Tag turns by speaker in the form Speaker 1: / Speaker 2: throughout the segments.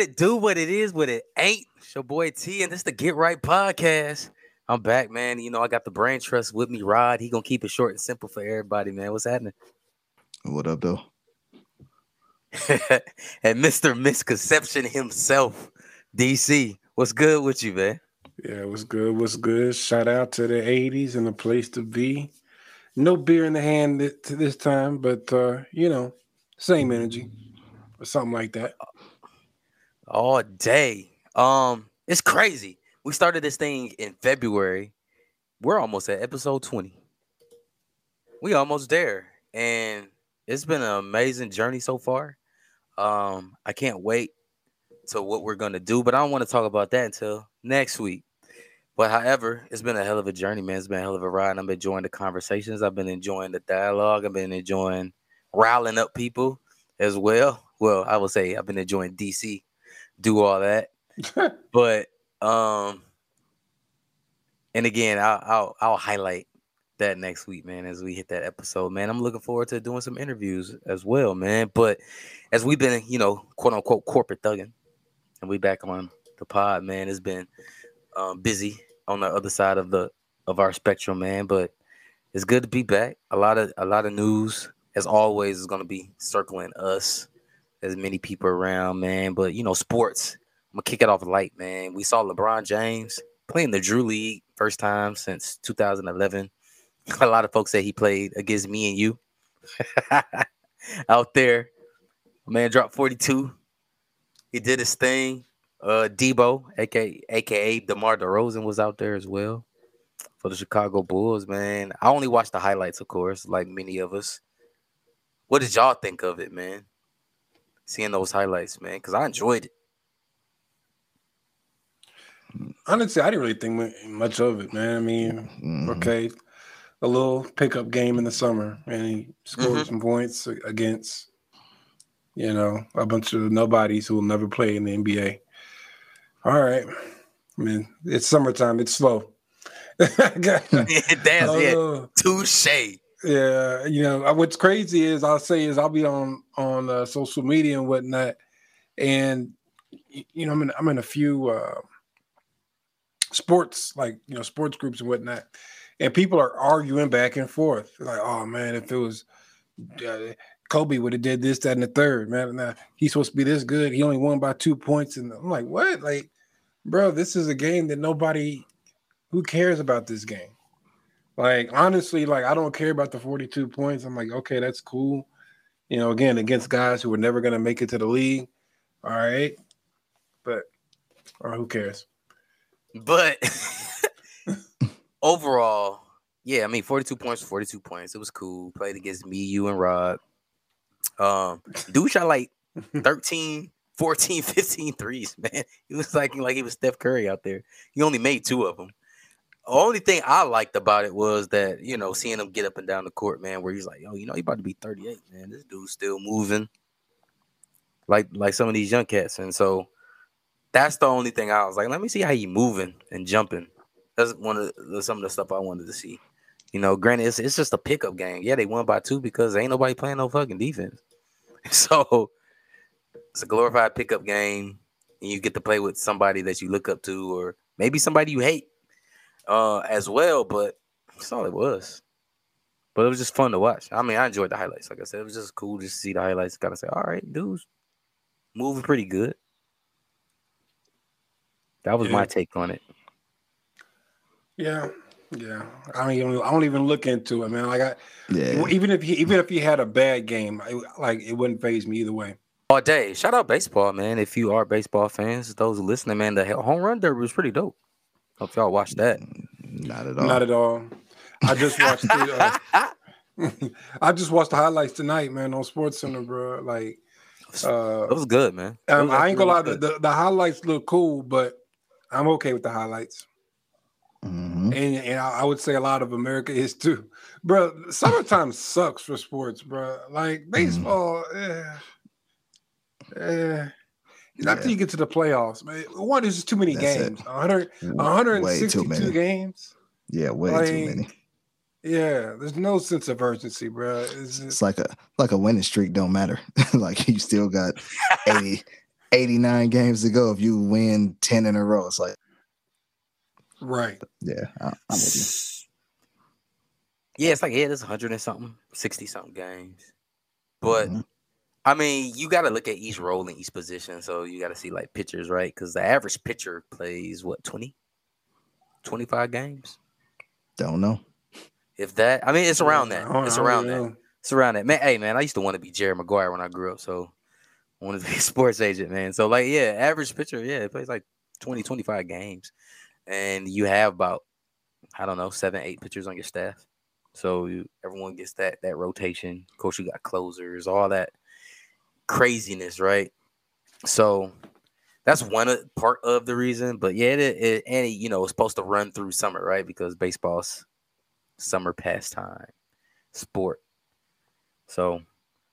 Speaker 1: What it do, what it is, what it ain't. It's your boy T, and this the Get Right Podcast. I'm back, man. You know, I got the brain trust with me, Rod. He gonna keep it short and simple for everybody, man. What's happening?
Speaker 2: What up, though?
Speaker 1: and Mr. Misconception himself, DC. What's good with you, man?
Speaker 3: Yeah, what's good? What's good? Shout out to the 80s and the place to be. No beer in the hand to this time, but uh, you know, same energy or something like that.
Speaker 1: All day. Um, it's crazy. We started this thing in February. We're almost at episode 20. We almost there. And it's been an amazing journey so far. Um, I can't wait to what we're gonna do, but I don't want to talk about that until next week. But however, it's been a hell of a journey, man. It's been a hell of a ride. I've been enjoying the conversations. I've been enjoying the dialogue. I've been enjoying riling up people as well. Well, I will say I've been enjoying DC do all that. but um and again, I'll, I'll I'll highlight that next week, man, as we hit that episode, man. I'm looking forward to doing some interviews as well, man. But as we've been, you know, quote unquote corporate thugging, and we back on the pod, man, it's been um, busy on the other side of the of our spectrum, man. But it's good to be back. A lot of a lot of news, as always, is going to be circling us as many people around, man. But you know, sports. I'm gonna kick it off light, man. We saw LeBron James playing the Drew League first time since 2011. A lot of folks say he played against me and you out there. Man dropped 42. He did his thing. Uh Debo, aka aka DeMar DeRozan, was out there as well for the Chicago Bulls, man. I only watched the highlights, of course, like many of us. What did y'all think of it, man? Seeing those highlights, man, because I enjoyed it.
Speaker 3: Honestly, I didn't really think much of it, man. I mean, mm-hmm. okay, a little pickup game in the summer, and he scored mm-hmm. some points against, you know, a bunch of nobodies who will never play in the NBA. All right, I mean, it's summertime; it's slow.
Speaker 1: That's it. Uh, Touche.
Speaker 3: Yeah, you know what's crazy is I'll say is I'll be on on uh, social media and whatnot, and you know I'm in I'm in a few uh, sports like you know sports groups and whatnot, and people are arguing back and forth like, oh man, if it was uh, Kobe would have did this, that, and the third, man. Now he's supposed to be this good. He only won by two points, and I'm like, what? Like, bro, this is a game that nobody. Who cares about this game? Like honestly, like I don't care about the 42 points. I'm like, okay, that's cool. You know, again, against guys who are never gonna make it to the league. All right. But or who cares?
Speaker 1: But overall, yeah, I mean 42 points 42 points. It was cool. Played against me, you, and Rod. Um, dude shot like 13, 14, 15 threes, man. He was like like he was Steph Curry out there. He only made two of them only thing I liked about it was that you know seeing him get up and down the court, man, where he's like, "Yo, you know, he about to be 38, man. This dude's still moving, like like some of these young cats." And so that's the only thing I was like, "Let me see how he moving and jumping." That's one of the, some of the stuff I wanted to see. You know, granted, it's, it's just a pickup game. Yeah, they won by two because ain't nobody playing no fucking defense. So it's a glorified pickup game, and you get to play with somebody that you look up to, or maybe somebody you hate uh, as well, but that's all it was. But it was just fun to watch. I mean, I enjoyed the highlights. Like I said, it was just cool to see the highlights. Gotta say, all right, dudes, moving pretty good. That was yeah. my take on it.
Speaker 3: Yeah, yeah. I don't even I don't even look into it, man. Like I, yeah. Even if he even if he had a bad game, it, like it wouldn't phase me either way.
Speaker 1: All day. Shout out baseball, man. If you are baseball fans, those listening, man, the home run derby was pretty dope. Hope y'all watched that.
Speaker 2: Not at all.
Speaker 3: Not at all. I just watched the. Uh, I just watched the highlights tonight, man, on Sports Center, bro. Like,
Speaker 1: uh, it was good, man.
Speaker 3: Um, I ain't gonna lie, the, the, the, highlights look cool, but I'm okay with the highlights. Mm-hmm. And and I, I, would say a lot of America is too, bro. Summertime sucks for sports, bro. Like mm-hmm. baseball, mm-hmm. eh, eh. Not yeah. till you get to the playoffs, man. One is just too many That's games. 100, 162 games.
Speaker 2: Yeah, way like, too many.
Speaker 3: Yeah, there's no sense of urgency, bro.
Speaker 2: It's, it's like a like a winning streak don't matter. like you still got 80, 89 games to go if you win 10 in a row. It's like,
Speaker 3: right.
Speaker 2: yeah, I, I'm with you.
Speaker 1: Yeah, it's like yeah, there's hundred and something, sixty something games. But
Speaker 2: Mhm.
Speaker 1: I mean, you got to look at each role in each position. So you got to see like pitchers, right? Because the average pitcher plays what 20, 25 games,
Speaker 2: Don't know.
Speaker 1: if that. I mean, it's around that. It's around that.
Speaker 3: know.
Speaker 1: It's around that. Man, hey man, I used to want to be Jerry Maguire when I grew up. So I wanted to be a sports agent, man. So like, yeah, average pitcher, yeah, it plays like 20, 25 games, and you have about I don't know seven, eight pitchers on your staff. So you, everyone gets that that rotation. Of course, you got closers, all that craziness, right? So that's one of, part of the reason. But yeah, it, it and it, you know it's supposed to run through summer, right? Because baseball's summer pastime sport. So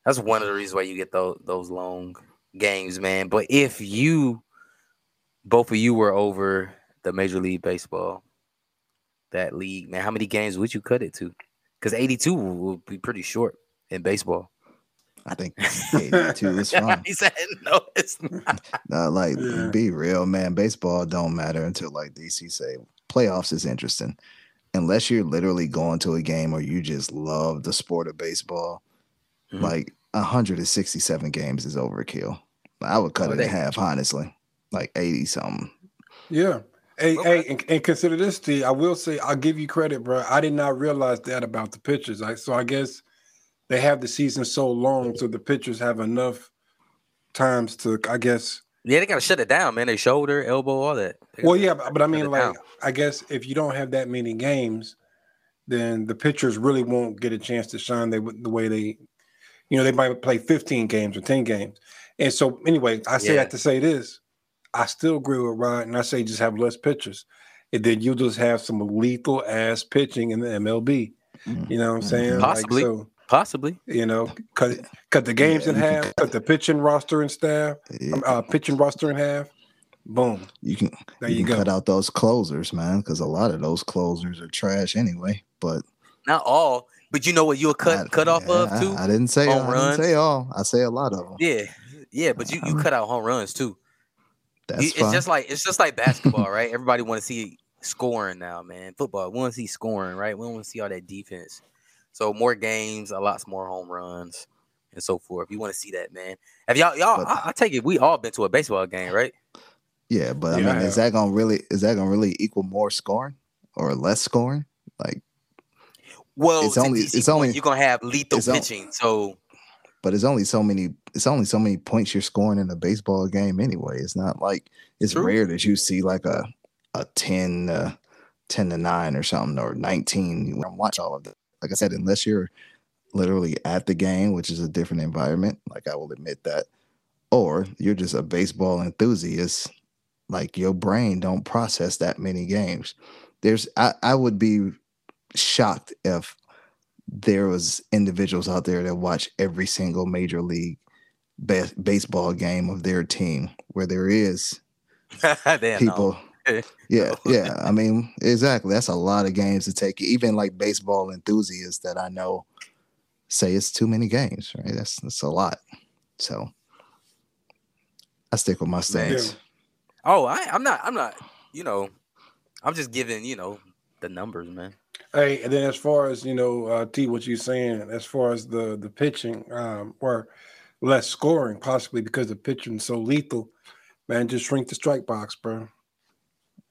Speaker 1: that's one of the reasons why you get those those long games, man. But if you both of you were over the Major League Baseball, that league, man, how many games would you cut it to? Because 82 will will be pretty short in baseball.
Speaker 2: I think 82 is fine.
Speaker 1: he said, no, it's not.
Speaker 2: Like,
Speaker 3: Yeah.
Speaker 2: be real, man. Baseball don't matter until like DC say playoffs is interesting. Unless you're literally going to a game or you just love the sport of baseball,
Speaker 1: Mhm.
Speaker 2: like 167 games is overkill. I would cut
Speaker 1: Oh,
Speaker 2: it in half, honestly, like 80 something.
Speaker 3: Yeah. Hey,
Speaker 1: Okay.
Speaker 3: hey, and, and consider this, T. I will say, I'll give you credit, bro. I did not realize that about the pitchers. I, so I guess they have the season so long, so the pitchers have enough times to, I guess.
Speaker 1: Yeah, they got to shut it down, man. They shoulder, elbow, all that.
Speaker 3: Well, yeah, but, but I mean, like,
Speaker 1: down.
Speaker 3: I guess if you don't have that many games, then the pitchers really won't get a chance to shine. They the way they, you know, they might play 15 games or 10 games. And so, anyway, I say
Speaker 1: Yeah.
Speaker 3: that to say this. I still agree with Rod, and I say just have less pitchers. And then you'll just have some lethal ass pitching in the MLB.
Speaker 2: Mm.
Speaker 3: You know what I'm saying?
Speaker 2: Mhm.
Speaker 1: Possibly.
Speaker 3: Like, so,
Speaker 1: Possibly.
Speaker 3: you know, cut cut the games in half, cut the pitching roster and staff,
Speaker 2: Yeah,
Speaker 3: uh, pitching roster in half. Boom.
Speaker 2: you can
Speaker 3: There
Speaker 2: you,
Speaker 3: you
Speaker 2: can
Speaker 3: go.
Speaker 2: cut out those closers, man, because a lot of those closers are trash anyway. But
Speaker 1: Not all, but you know what you'll cut
Speaker 2: I-
Speaker 1: cut off
Speaker 2: yeah,
Speaker 1: of too?
Speaker 2: I, didn't say
Speaker 1: Home
Speaker 2: I
Speaker 1: runs.
Speaker 2: didn't say all. I say a lot of them.
Speaker 1: yeah. Yeah, but you, you
Speaker 2: Um,
Speaker 1: cut out home runs too.
Speaker 2: That's
Speaker 1: You- it's just like it's just like basketball, right? Everybody want to see scoring now, man. Football, we want to see scoring, right? We don't want to see all that defense. So more games, a lot more home runs, and so forth. If You want to see that, man. Have y'all y'all?
Speaker 2: But-
Speaker 1: I, I take it we all been to a baseball game, right?
Speaker 2: yeah, but I
Speaker 3: Yeah, I
Speaker 2: mean, is that gonna really is that gonna really equal more scoring or less scoring? Like,
Speaker 1: Well,
Speaker 2: It's only-
Speaker 1: DC
Speaker 2: it's
Speaker 1: point,
Speaker 2: only-
Speaker 1: you're gonna have lethal
Speaker 2: it's on-
Speaker 1: pitching. So
Speaker 2: but it's only so many. It's only so many points you're scoring in a baseball game anyway. It's not like it's
Speaker 1: True.
Speaker 2: rare that you see like a a 10, uh, 10 to nine or something or nineteen. You don't watch all of that. Like I said, unless you're literally at the game, which is a different environment. Like I will admit that, or you're just a baseball enthusiast. Like your brain don't process that many games. There's I, I would be shocked if there was individuals out there that watch every single major league ba- baseball game of their team where there is people yeah yeah i mean exactly that's a lot of games to take even like baseball enthusiasts that i know say it's too many games right that's that's a lot so i stick with my stance
Speaker 1: Oh, I, I'm not. I'm not. You know, I'm just giving. You know, the numbers, man.
Speaker 3: Hey, and then as far as you know, uh, T, what you're saying, as far as the the pitching, um, or less scoring, possibly because the pitching is so lethal, man, just shrink the strike box, bro.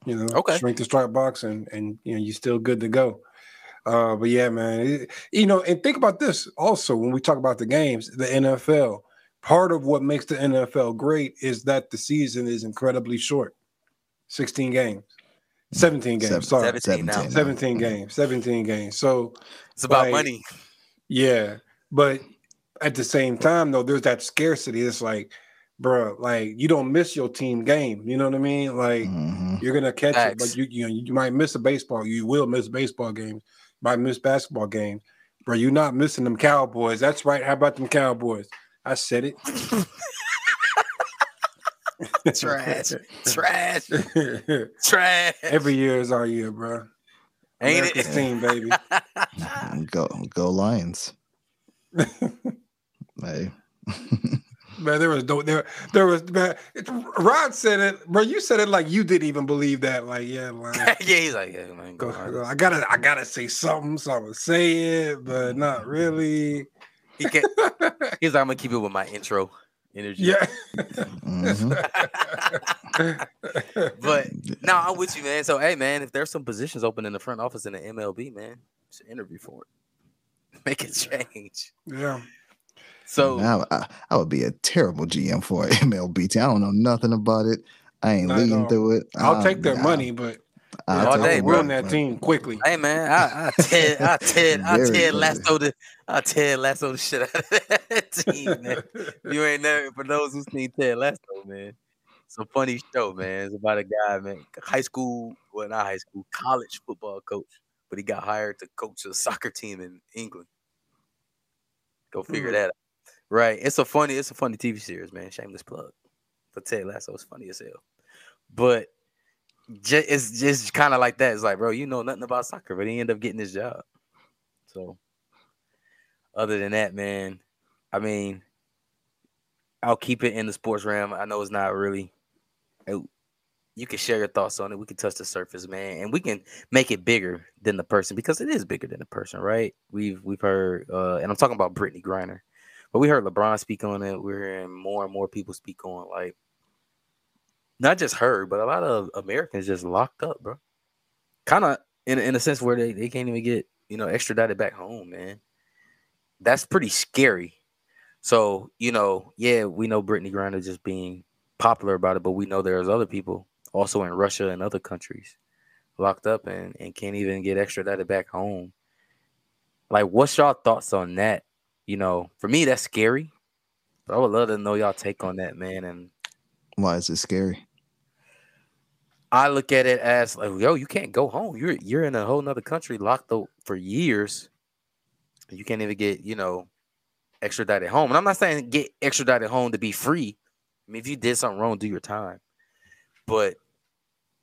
Speaker 3: You know,
Speaker 1: Okay.
Speaker 3: shrink the strike box, and and you know you're still good to go. Uh, but yeah, man, it- you know, and think about this also when we talk about the games, the NFL. Part of what makes the NFL great is that the season is incredibly short, 16 games, 17 games.
Speaker 2: Seven-
Speaker 3: sorry,
Speaker 1: 17
Speaker 2: 17
Speaker 3: 17 games, 17 games. So,
Speaker 1: It's about
Speaker 3: Like,
Speaker 1: money.
Speaker 3: yeah, but at the same time, though, there's that scarcity. It's like, bro, like you don't miss your team game. You know what I mean? Like
Speaker 2: Mhm.
Speaker 3: you're gonna catch it, but you you know you might miss a baseball. You will miss baseball games. Might miss basketball games, bro. You're not missing them Cowboys. That's right. How about them Cowboys? I said it.
Speaker 1: Trash. Trash. Trash.
Speaker 3: Every year is our year, bro.
Speaker 1: Ain't
Speaker 3: America's
Speaker 1: it?
Speaker 3: team, baby.
Speaker 2: go go lions hey
Speaker 3: Man, there was no there. There was man. It, Rod said it, bro. You said it like you didn't even believe that. Like, yeah, like,
Speaker 1: yeah, he's like, yeah, man, go
Speaker 3: go- I gotta, I gotta say something, so I'm gonna say it, but not really.
Speaker 1: He can't. He's like, I'm gonna keep it with my intro energy.
Speaker 3: Yeah.
Speaker 2: Mhm.
Speaker 1: but no, I'm with you, man. So, hey, man, if there's some positions open in the front office in the MLB, man, it's an interview for it. Make a change.
Speaker 3: yeah.
Speaker 1: So,
Speaker 2: Now I, I would be a terrible GM for MLB team. I don't know nothing about it. I ain't
Speaker 3: Not
Speaker 2: leading through it.
Speaker 3: I'll
Speaker 2: Um,
Speaker 3: take their
Speaker 2: I-
Speaker 3: money, but
Speaker 2: I'll
Speaker 1: All day, bro.
Speaker 3: run that team quickly.
Speaker 1: hey, man, I, I Ted, I Ted, I Ted. Lasso the, I Ted Lasso the shit out of that team, man. You ain't never for those who seen Ted Lasso, man. It's a funny show, man. It's about a guy, man, high school, well, not high school, college football coach, but he got hired to coach a soccer team in England. Go figure
Speaker 3: Hmm.
Speaker 1: that out. Right. It's a funny, it's a funny TV series, man. Shameless plug. For Ted Lasso, it's funny as hell. But ju- it's just kind of like that. It's like, bro, you know nothing about soccer, but he ended up getting his job. So, other than that, man, I mean, I'll keep it in the sports realm. I know it's not really. it- You can share your thoughts on it. We can touch the surface, man, and we can make it bigger than the person because it is bigger than the person, right? We've we've heard, uh, and I'm talking about Brittney Griner, but we heard LeBron speak on it. We're hearing more and more people speak on like not just her, but a lot of Americans just locked up, bro. Kind of in in a sense where they, they can't even get you know extradited back home, man. That's pretty scary. So you know, yeah, we know Brittney Griner just being popular about it, but we know there's other people also in Russia and other countries locked up and, and can't even get extradited back home. Like, what's y'all thoughts on that? You know, for me, that's scary. But I would love to know y'all take on that, man. And
Speaker 2: Why is it scary?
Speaker 1: I look at it as like, yo, you can't go home. You're you're in a whole nother country locked up for years. You can't even get, you know, extradited home. And I'm not saying get extradited home to be free. I mean, if you did something wrong, do your time. But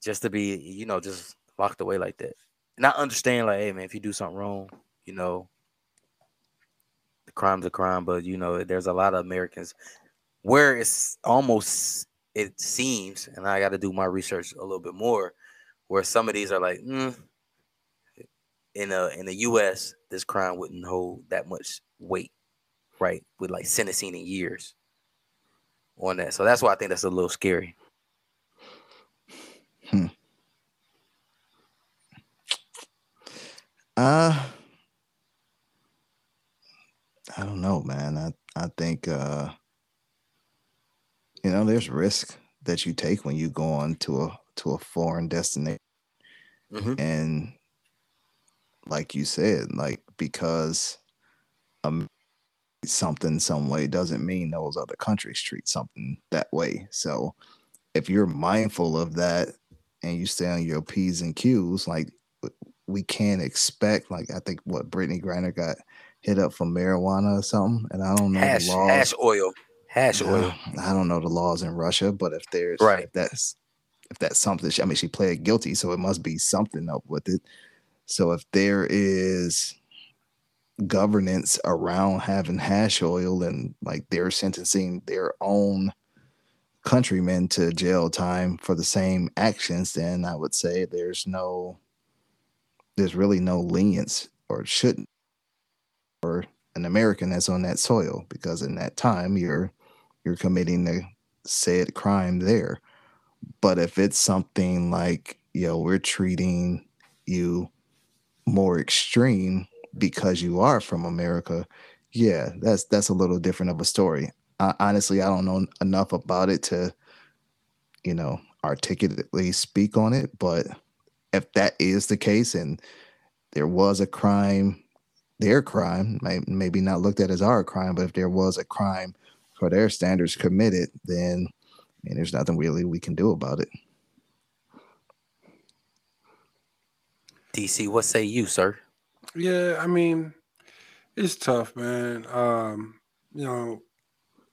Speaker 1: just to be, you know, just locked away like that. And I understand, like, hey man, if you do something wrong, you know, crime's a crime, but you know, there's a lot of Americans where it's almost it seems, and I got to do my research a little bit more, where some of these are like, mm, in a in the U.S., this crime wouldn't hold that much weight, right? With like sentencing in years on that, so that's why I think that's a little scary. Hmm.
Speaker 2: Uh I don't know, man. I I think uh you know there's risk that you take when you go on to a to a foreign destination
Speaker 1: Mhm.
Speaker 2: and like you said, like because um something some way doesn't mean those other countries treat something that way. So if you're mindful of that and you stay on your P's and Q's, like we can't expect like I think what Brittney Griner got hit up for marijuana or something. And I don't know
Speaker 1: Hash,
Speaker 2: the laws.
Speaker 1: hash oil, hash
Speaker 2: Uh,
Speaker 1: oil.
Speaker 2: I don't know the laws in Russia, but if there's
Speaker 1: Right.
Speaker 2: if that's if that's something, she- I mean, she pled guilty, so it must be something up with it. So if there is governance around having hash oil and like they're sentencing their own countrymen to jail time for the same actions, then I would say there's no, there's really no lenience or shouldn't for an American that's on that soil because in that time you're you're committing the said crime there. But if it's something like, yo, we're treating you more extreme because you are from America, yeah, that's that's a little different of a story. I, honestly, I don't know enough about it to, you know, articulately speak on it. But if that is the case, and there was a crime, their crime, may, maybe not looked at as our crime, but if there was a crime for their standards committed, then I mean, there's nothing really we can do about it.
Speaker 1: DC, what say you, sir?
Speaker 3: Yeah, I mean, it's tough, man. Um, you know,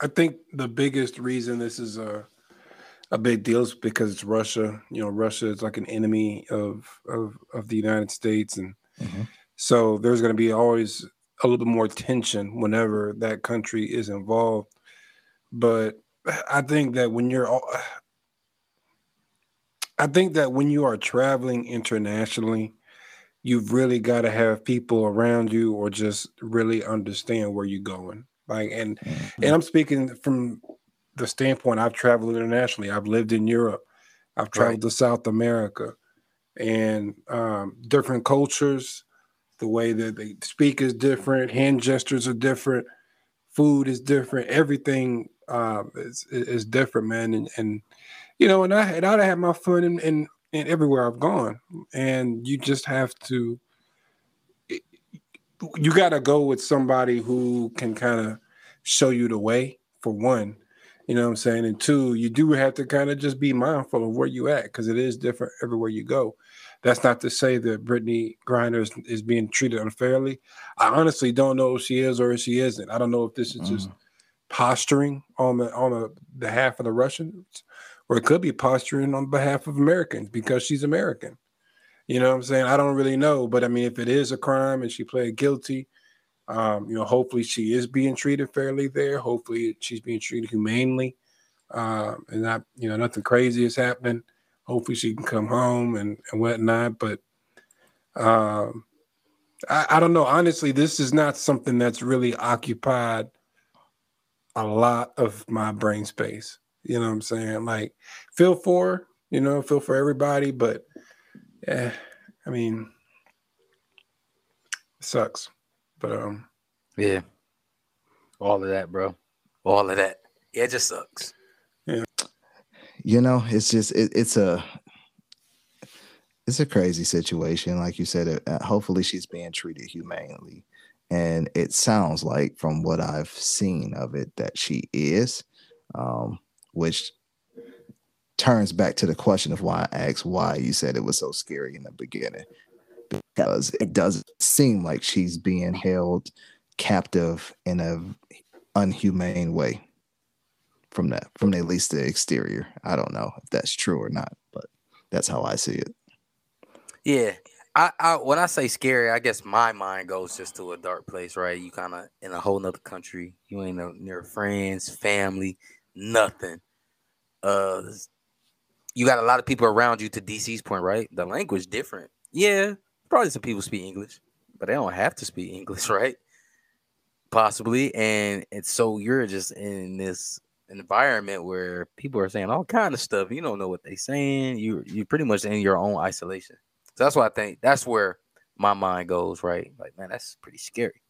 Speaker 3: I think the biggest reason this is a a big deal is because it's Russia. You know, Russia is like an enemy of of of the United States, and
Speaker 2: Mhm.
Speaker 3: So there's going to be always a little bit more tension whenever that country is involved. but I think that when you're all, I think that when you are traveling internationally, you've really got to have people around you or just really understand where you're going. Like and
Speaker 2: Mhm.
Speaker 3: and I'm speaking from the standpoint I've traveled internationally. I've lived in Europe. I've traveled to South America and um, different cultures. The way that they speak is different. Hand gestures are different. Food is different. Everything um, is is different, man. And, and you know, and I and I had my fun in, in in everywhere I've gone. And you just have to. You got to go with somebody who can kind of show you the way. For one, you know what I'm saying? And two, you do have to kind of just be mindful of where you at because it is different everywhere you go. That's not to say that Brittney Griner is, is being treated unfairly. I honestly don't know if she is or if she isn't. I don't know if this is just posturing on the on the behalf of the Russians, or it could be posturing on behalf of Americans because she's American. You know what I'm saying? I don't really know, but I mean, if it is a crime and she pled guilty, um, you know, hopefully she is being treated fairly there. Hopefully she's being treated humanely, um, and not, you know, nothing crazy is happening. Hopefully she can come home and, and whatnot. But um, I, I don't know. Honestly, this is not something that's really occupied a lot of my brain space. You know what I'm saying? Like, feel for, you know, feel for everybody, but yeah, I mean, sucks. But um,
Speaker 1: Yeah. All of that, bro. All of that. Yeah, it just sucks.
Speaker 2: You know it's just it, it's a it's a crazy situation. Like you said uh, hopefully she's being treated humanely. And it sounds like from what i've seen of it that she is um which turns back to the question of why i asked why you said it was so scary in the beginning. Because it doesn't seem like she's being held captive in a unhumane way from that from at least the exterior. I don't know if that's true or not, but that's how I see it.
Speaker 1: Yeah. I, I when I say scary, I guess my mind goes just to a dark place, right? You kind of in a whole nother country. You ain't no, near friends, family, nothing. Uh, you got a lot of people around you. To DC's point, right? The language different. Yeah, probably some people speak English, but they don't have to speak English, right? Possibly, and and so you're just in this environment where people are saying all kind of stuff. You don't know what they're saying. You you pretty much in your own isolation. So that's why I think that's where my mind goes, right? Like, man, that's pretty scary.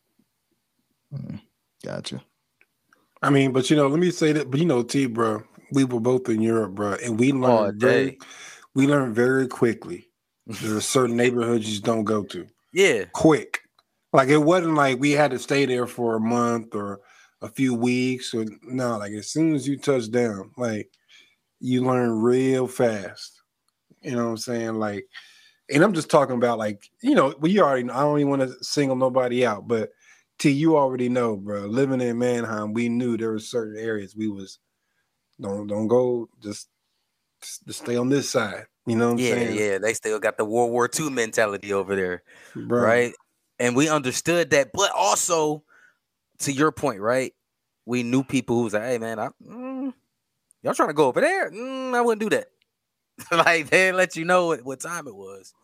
Speaker 2: Mm, gotcha.
Speaker 3: I mean, but you know, let me say that. But you know, T, bro, we were both in Europe, bro, and we learned very,
Speaker 1: day.
Speaker 3: we learned very quickly. There are certain neighborhoods you just don't go to.
Speaker 1: Yeah,
Speaker 3: Quick, like it wasn't like we had to stay there for a month or a few weeks or no. Like as soon as you touch down, like you learn real fast. You know what I'm saying? Like, and I'm just talking about like you know, we already. I don't even want to single nobody out, but T, you already know, bro. Living in Mannheim, we knew there were certain areas we was don't don't go just just stay on this side. You know what I'm
Speaker 1: yeah,
Speaker 3: saying?
Speaker 1: yeah. They still got the World War II mentality over there,
Speaker 3: Bro.
Speaker 1: right? And we understood that, but also to your point, right? We knew people who was like, "Hey, man, I, mm, y'all trying to go over there? Mm, I wouldn't do that." like they let you know what, what time it was,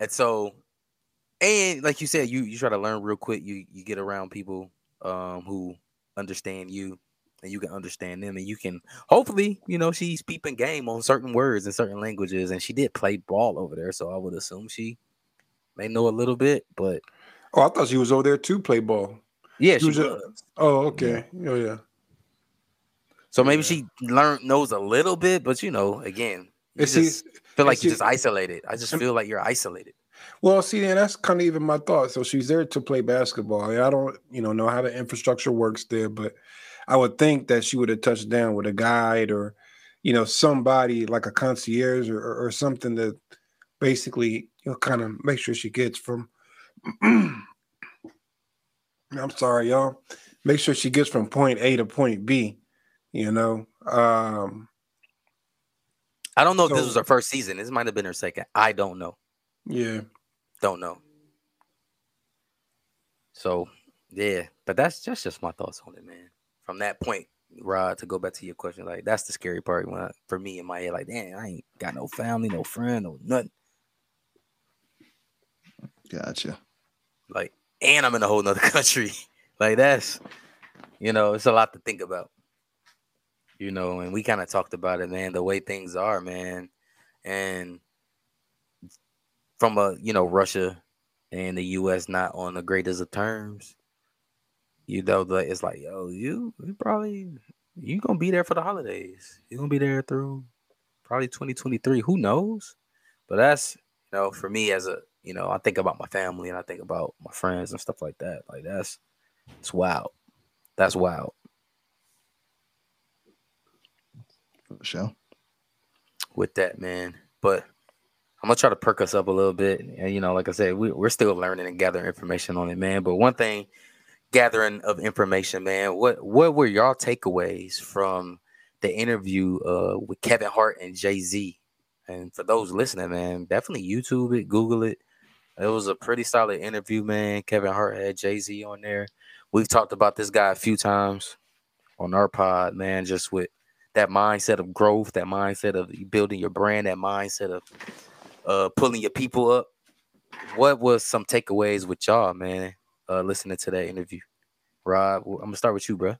Speaker 1: and so, and like you said, you you try to learn real quick. You you get around people um who understand you, and you can understand them, and you can hopefully, you know, she's peeping game on certain words and certain languages, and she did play ball over there, so I would assume she may know a little bit, but
Speaker 3: Oh, I thought she was over there to play ball.
Speaker 1: Yeah,
Speaker 3: She
Speaker 1: she
Speaker 3: was a- Oh, okay. Oh, yeah.
Speaker 1: So maybe
Speaker 3: Yeah.
Speaker 1: she learned knows a little bit, but you know, again, you
Speaker 3: see,
Speaker 1: just feel like you're just isolated. I just feel like you're isolated.
Speaker 3: Well, see, and that's kind of even my thought. So she's there to play basketball. And I don't, you know, know how the infrastructure works there, but I would think that she would have touched down with a guide or, you know, somebody like a concierge or, or, or something that basically, you know, kind of make sure she gets from. I'm sorry, y'all. Make sure she gets from point A to point B. You know, um,
Speaker 1: I don't know if this was her first season. This might have been her second. I don't know.
Speaker 3: yeah.
Speaker 1: Don't know. So yeah, but that's just just my thoughts on it, man. From that point, Rod, to go back to your question, like that's the scary part when I, for me in my head, like, damn, I ain't got no family, no friend, no nothing.
Speaker 2: Gotcha.
Speaker 1: Like, and I'm in a whole nother country. like that's, you know, it's a lot to think about. You know, and we kind of talked about it, man, the way things are, man. And from a, you know, Russia and the US not on the greatest of terms, you know, it's like, yo, you, you probably you gonna be there for the holidays. You're gonna be there through probably 2023. Who knows? But that's you know, for me as a you know, I think about my family and I think about my friends and stuff like that. Like that's it's wild. That's wild.
Speaker 2: For sure.
Speaker 1: With that, man. But I'm gonna try to perk us up a little bit. And you know, like I said, we, we're still learning and gathering information on it, man. But one thing gathering of information, man. What what were y'all takeaways from the interview uh, with Kevin Hart and Jay Z? And for those listening, man, definitely YouTube it, Google it. It was a pretty solid interview, man. Kevin Hart had Jay Z on there. We've talked about this guy a few times on our pod, man. Just with that mindset of growth, that mindset of building your brand, that mindset of uh, pulling your people up. What was some takeaways with y'all, man? uh, listening to that interview. Rob, I'm gonna start with you, bro.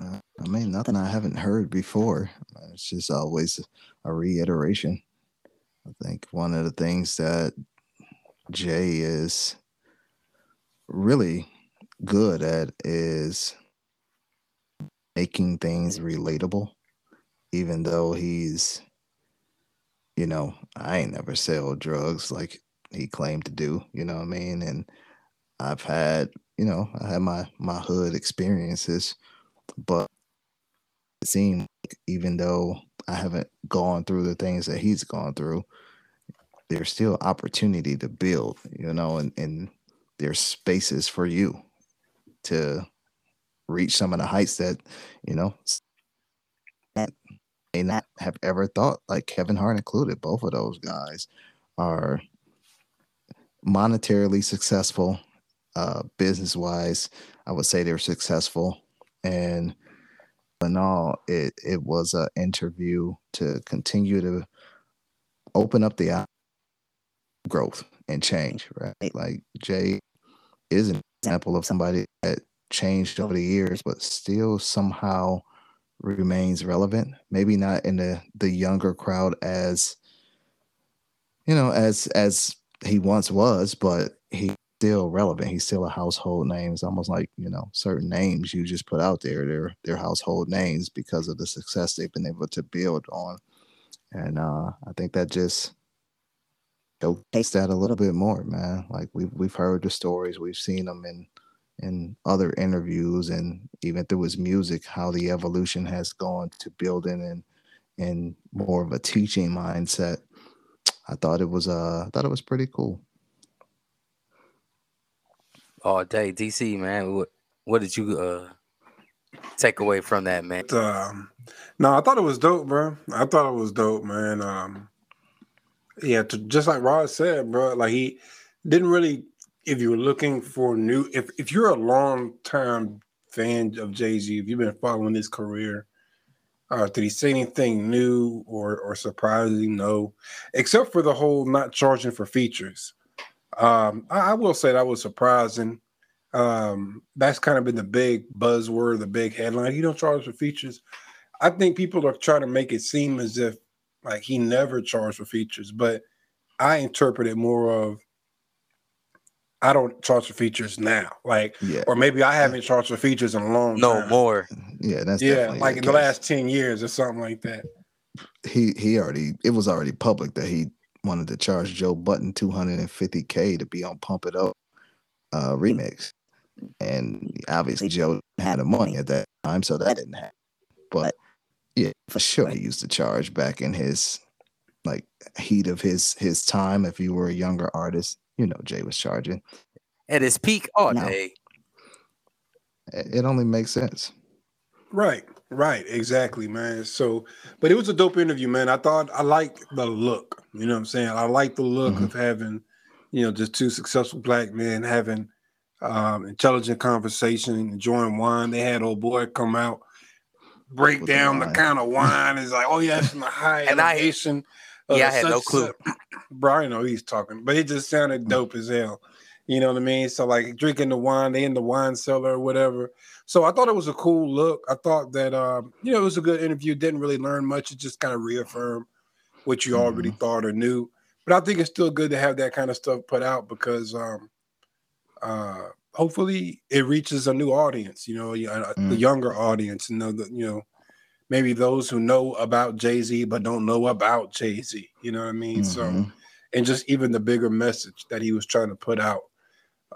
Speaker 2: Uh, I mean, nothing I haven't heard before. It's just always a reiteration. I think one of the things that Jay is really good at is making things relatable, even though he's, you know, I ain't never sell drugs. Like he claimed to do, you know what I mean? And I've had, you know, I had my my hood experiences, but it seemed like even though I haven't gone through the things that he's gone through, there's still opportunity to build, you know, and, and there's spaces for you to reach some of the heights that, you know, may not have ever thought, like Kevin Hart included, both of those guys are monetarily successful, uh, business wise. I would say they're successful, and in all, it it was an interview to continue to open up the growth and change. Right, like Jay is an example of somebody that changed over the years, but still somehow remains relevant. Maybe not in the the younger crowd as you know as as he once was, but still relevant. He's still a household name. It's almost like you know certain names you just put out there. They're they're household names because of the success they've been able to build on, and uh, I think that just showcase that a little bit more, man. Like we've we've heard the stories, we've seen them in in other interviews, and even through his music, how the evolution has gone to building and and more of a teaching mindset I thought it was uh I thought it was pretty cool.
Speaker 1: All day, DC man. What what did you uh take away from that, man?
Speaker 3: Um, no, I thought it was dope, bro. I thought it was dope, man. Um, yeah, to, just like Rod said, bro. Like he didn't really. If you were looking for new, if if you're a long time fan of Jay Z, if you've been following his career, uh, did he say anything new or or surprising? No, except for the whole not charging for features. Um, I, I will say that was surprising. Um, that's kind of been the big buzzword, the big headline. You don't charge for features. I think people are trying to make it seem as if like he never charged for features, but I interpret it more of I don't charge for features now. Like, yeah. or maybe I haven't charged for features in a long time.
Speaker 1: no
Speaker 3: time.
Speaker 1: more.
Speaker 2: Yeah, that's
Speaker 3: yeah, like in case. the last 10 years or something like that.
Speaker 2: He he already it was already public that he wanted to charge Joe Budden 250k to be on Pump It Up uh remix. And obviously Joe had the money at that time, so that didn't happen. But yeah, for sure he used to charge back in his like heat of his his time if you were a younger artist you know Jay was charging
Speaker 1: at his peak all no. day.
Speaker 2: It only makes sense.
Speaker 3: Right, right, exactly, man. So, but it was a dope interview, man. I thought I like the look. You know what I'm saying? I like the look mm-hmm. of having, you know, just two successful black men having um, intelligent conversation, enjoying wine. They had old boy come out, break
Speaker 2: With
Speaker 3: down the,
Speaker 2: wine.
Speaker 3: kind of wine. It's like, oh yeah, it's from the high
Speaker 1: And I-
Speaker 3: elevation. of
Speaker 1: Yeah, I had no clue.
Speaker 3: such." Bro, I know he's talking, but it just sounded dope as hell. You know what I mean? So like drinking the wine, they in the wine cellar or whatever. So I thought it was a cool look. I thought that um, you know, it was a good interview. Didn't really learn much. It just kind of reaffirmed what you already thought or knew. But I think it's still good to have that kind of stuff put out because um uh hopefully it reaches a new audience, you know, y- uh, the
Speaker 2: Mm.
Speaker 3: younger audience, you know, the, you know, maybe those who know about Jay-Z but don't know about Jay-Z, you know what I mean? So
Speaker 2: Mhm.
Speaker 3: and just even the bigger message that he was trying to put out.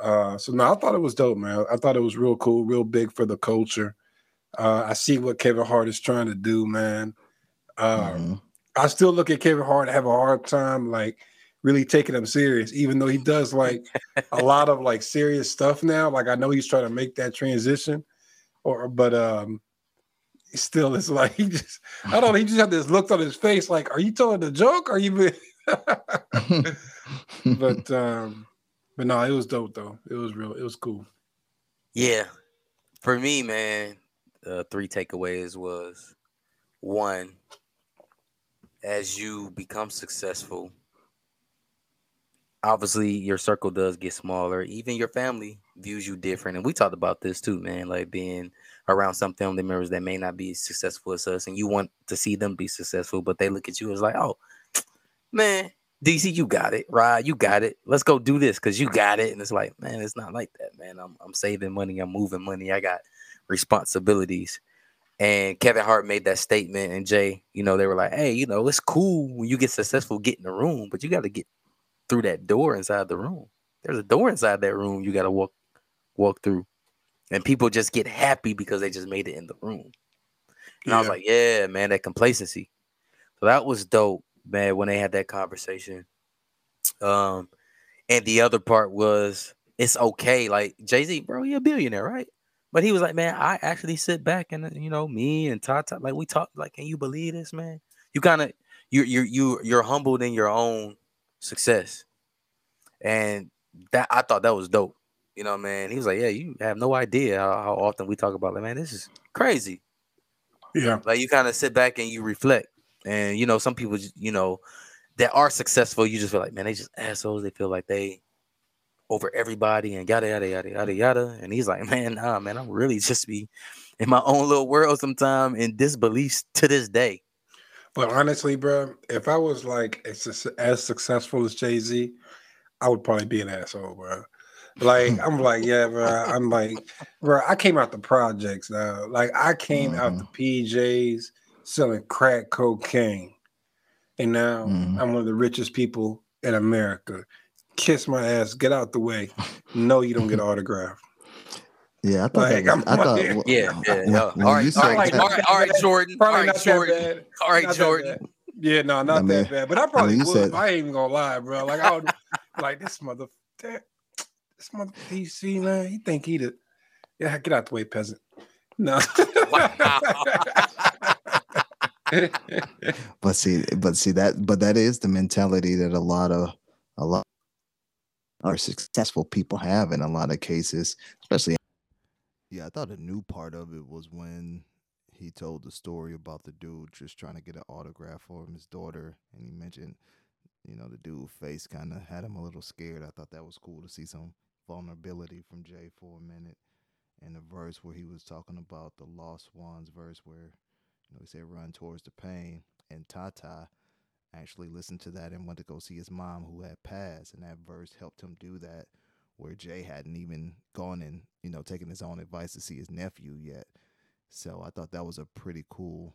Speaker 3: Uh, so no, I thought it was dope, man. I thought it was real cool, real big for the culture. Uh, I see what Kevin Hart is trying to do, man. Uh,
Speaker 2: Mhm.
Speaker 3: I still look at Kevin Hart and have a hard time like really taking him serious, even though he does like a lot of like serious stuff now. Like I know he's trying to make that transition, or but um, still it's like he just I don't know. He just had this look on his face, like, are you telling a joke? Are you? but um, but no, it was dope though. It was real. It was cool.
Speaker 1: Yeah. For me, man, uh, three takeaways was one, as you become successful, obviously your circle does get smaller. Even your family views you different. And we talked about this too, man, like being around some family members that may not be successful as us, and you want to see them be successful, but they look at you as like, oh, man, DC, you got it, Rod, you got it. Let's go do this because you got it. And it's like, man, it's not like that, man. I'm I'm saving money, I'm moving money, I got responsibilities. And Kevin Hart made that statement, and Jay, you know, they were like, hey, you know, it's cool when you get successful, get in the room, but you got to get through that door inside the room. There's a door inside that room you got to walk walk through. And people just get happy because they just made it in the room. And I was like, yeah, man, that complacency. So that was dope, man, when they had that conversation. Um, and the other part was it's okay. Like Jay-Z, bro, he a billionaire, right? But he was like, man, I actually sit back and you know, me and Tata, like we talk, like, can you believe this, man? You kind of you you you you're humbled in your own success. And that I thought that was dope. You know, man. He was like, Yeah, you have no idea how, how often we talk about like, man, this is crazy.
Speaker 3: Yeah,
Speaker 1: Like you kind of sit back and you reflect. And you know, some people, you know, that are successful, you just feel like, man, they just assholes. They feel like they over everybody and yada yada yada yada yada. And he's like, man, nah, man, I'm really just be in my own little world sometime in disbelief to this day.
Speaker 3: but honestly, bro, if I was like as, as successful as Jay Z, I would probably be an asshole, bro. Like I'm like, yeah, bro. I'm like, bro. I came out the projects now. Like I came out the mm-hmm. PJs selling crack cocaine, and now
Speaker 2: Mhm.
Speaker 3: I'm one of the richest people in America. Kiss my ass, get out the way. No, you don't get autograph.
Speaker 2: Yeah, I thought
Speaker 3: Like,
Speaker 2: that was, I thought
Speaker 3: like-
Speaker 2: w-
Speaker 1: Yeah, yeah.
Speaker 2: when-
Speaker 1: yeah.
Speaker 2: when
Speaker 1: All
Speaker 2: you
Speaker 1: right,
Speaker 2: said
Speaker 1: all right,
Speaker 2: that-
Speaker 1: all right, all right, Jordan. All
Speaker 3: Probably
Speaker 1: right, Jordan. All right, Jordan.
Speaker 3: Yeah, no, not
Speaker 2: I mean-
Speaker 3: that bad. But I probably
Speaker 2: you
Speaker 3: would.
Speaker 2: said-
Speaker 3: I ain't even gonna lie, bro. Like I would, like this mother, that, this mother DC man. He think he the yeah. Get out the way, peasant. No.
Speaker 2: but see but see that but that is the mentality that a lot of a lot or successful people have in a lot of cases especially yeah i thought a new part of it was when he told the story about the dude just trying to get an autograph for his daughter and he mentioned you know the dude face kind of had him a little scared. I thought that was cool to see some vulnerability from jay for a minute and the verse where he was talking about the lost ones verse where you know, he said run towards the pain. And Tata actually listened to that and went to go see his mom who had passed. And that verse helped him do that where Jay hadn't even gone and, you know, taken his own advice to see his nephew yet. So I thought that was a pretty cool,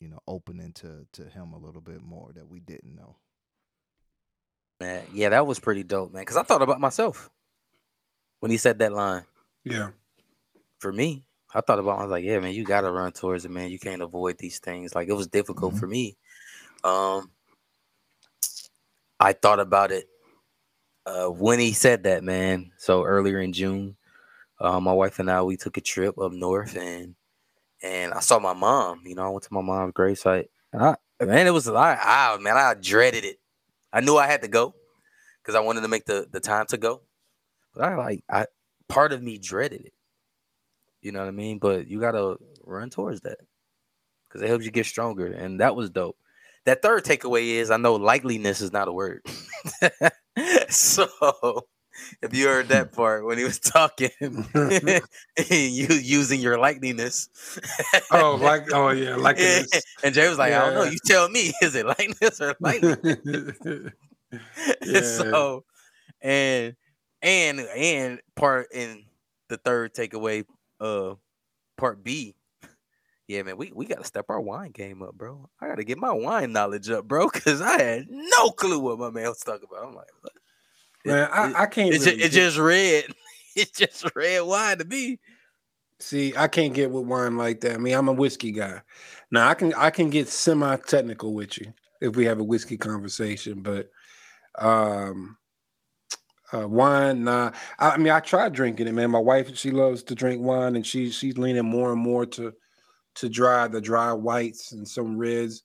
Speaker 2: you know, opening to to him a little bit more that we didn't know.
Speaker 1: Man, yeah, that was pretty dope, man. Because I thought about myself when he said that line.
Speaker 3: yeah.
Speaker 1: For me, I thought about. I was like, yeah, man, you gotta run towards it, man. You can't avoid these things. Like it was difficult
Speaker 2: Mhm.
Speaker 1: for me. Um, I thought about it uh, when he said that, man. So earlier in June, uh, my wife and I we took a trip up north, and and I saw my mom. You know, I went to my mom's gravesite, and I man, it was I, I man, I dreaded it. I knew I had to go because I wanted to make the the time to go, but I like I part of me dreaded it. You know what I mean? But you gotta run towards that because it helps you get stronger, and that was dope. That third takeaway is I know likeliness is not a word. so if you heard that part when he was talking, you using your likeliness.
Speaker 3: oh, like oh yeah, likeness.
Speaker 1: and Jay was like, yeah. I don't know. You tell me, is it likeness or likeness? yeah. So and and and part in the third takeaway, uh, part B. Yeah, man, we, we gotta step our wine game up, bro. I gotta get my wine knowledge up, bro, because I had no clue what my man was talking about. I'm like?
Speaker 3: Man, it, I, I, can't.
Speaker 1: It, really it just red. It's just red wine to me.
Speaker 3: See, I can't get with wine like that. I mean, I'm a whiskey guy. Now I can I can get semi technical with you if we have a whiskey conversation, but um uh, wine, nah. I, I mean, I tried drinking it, man. My wife, she loves to drink wine, and she she's leaning more and more to to dry the dry whites and some reds,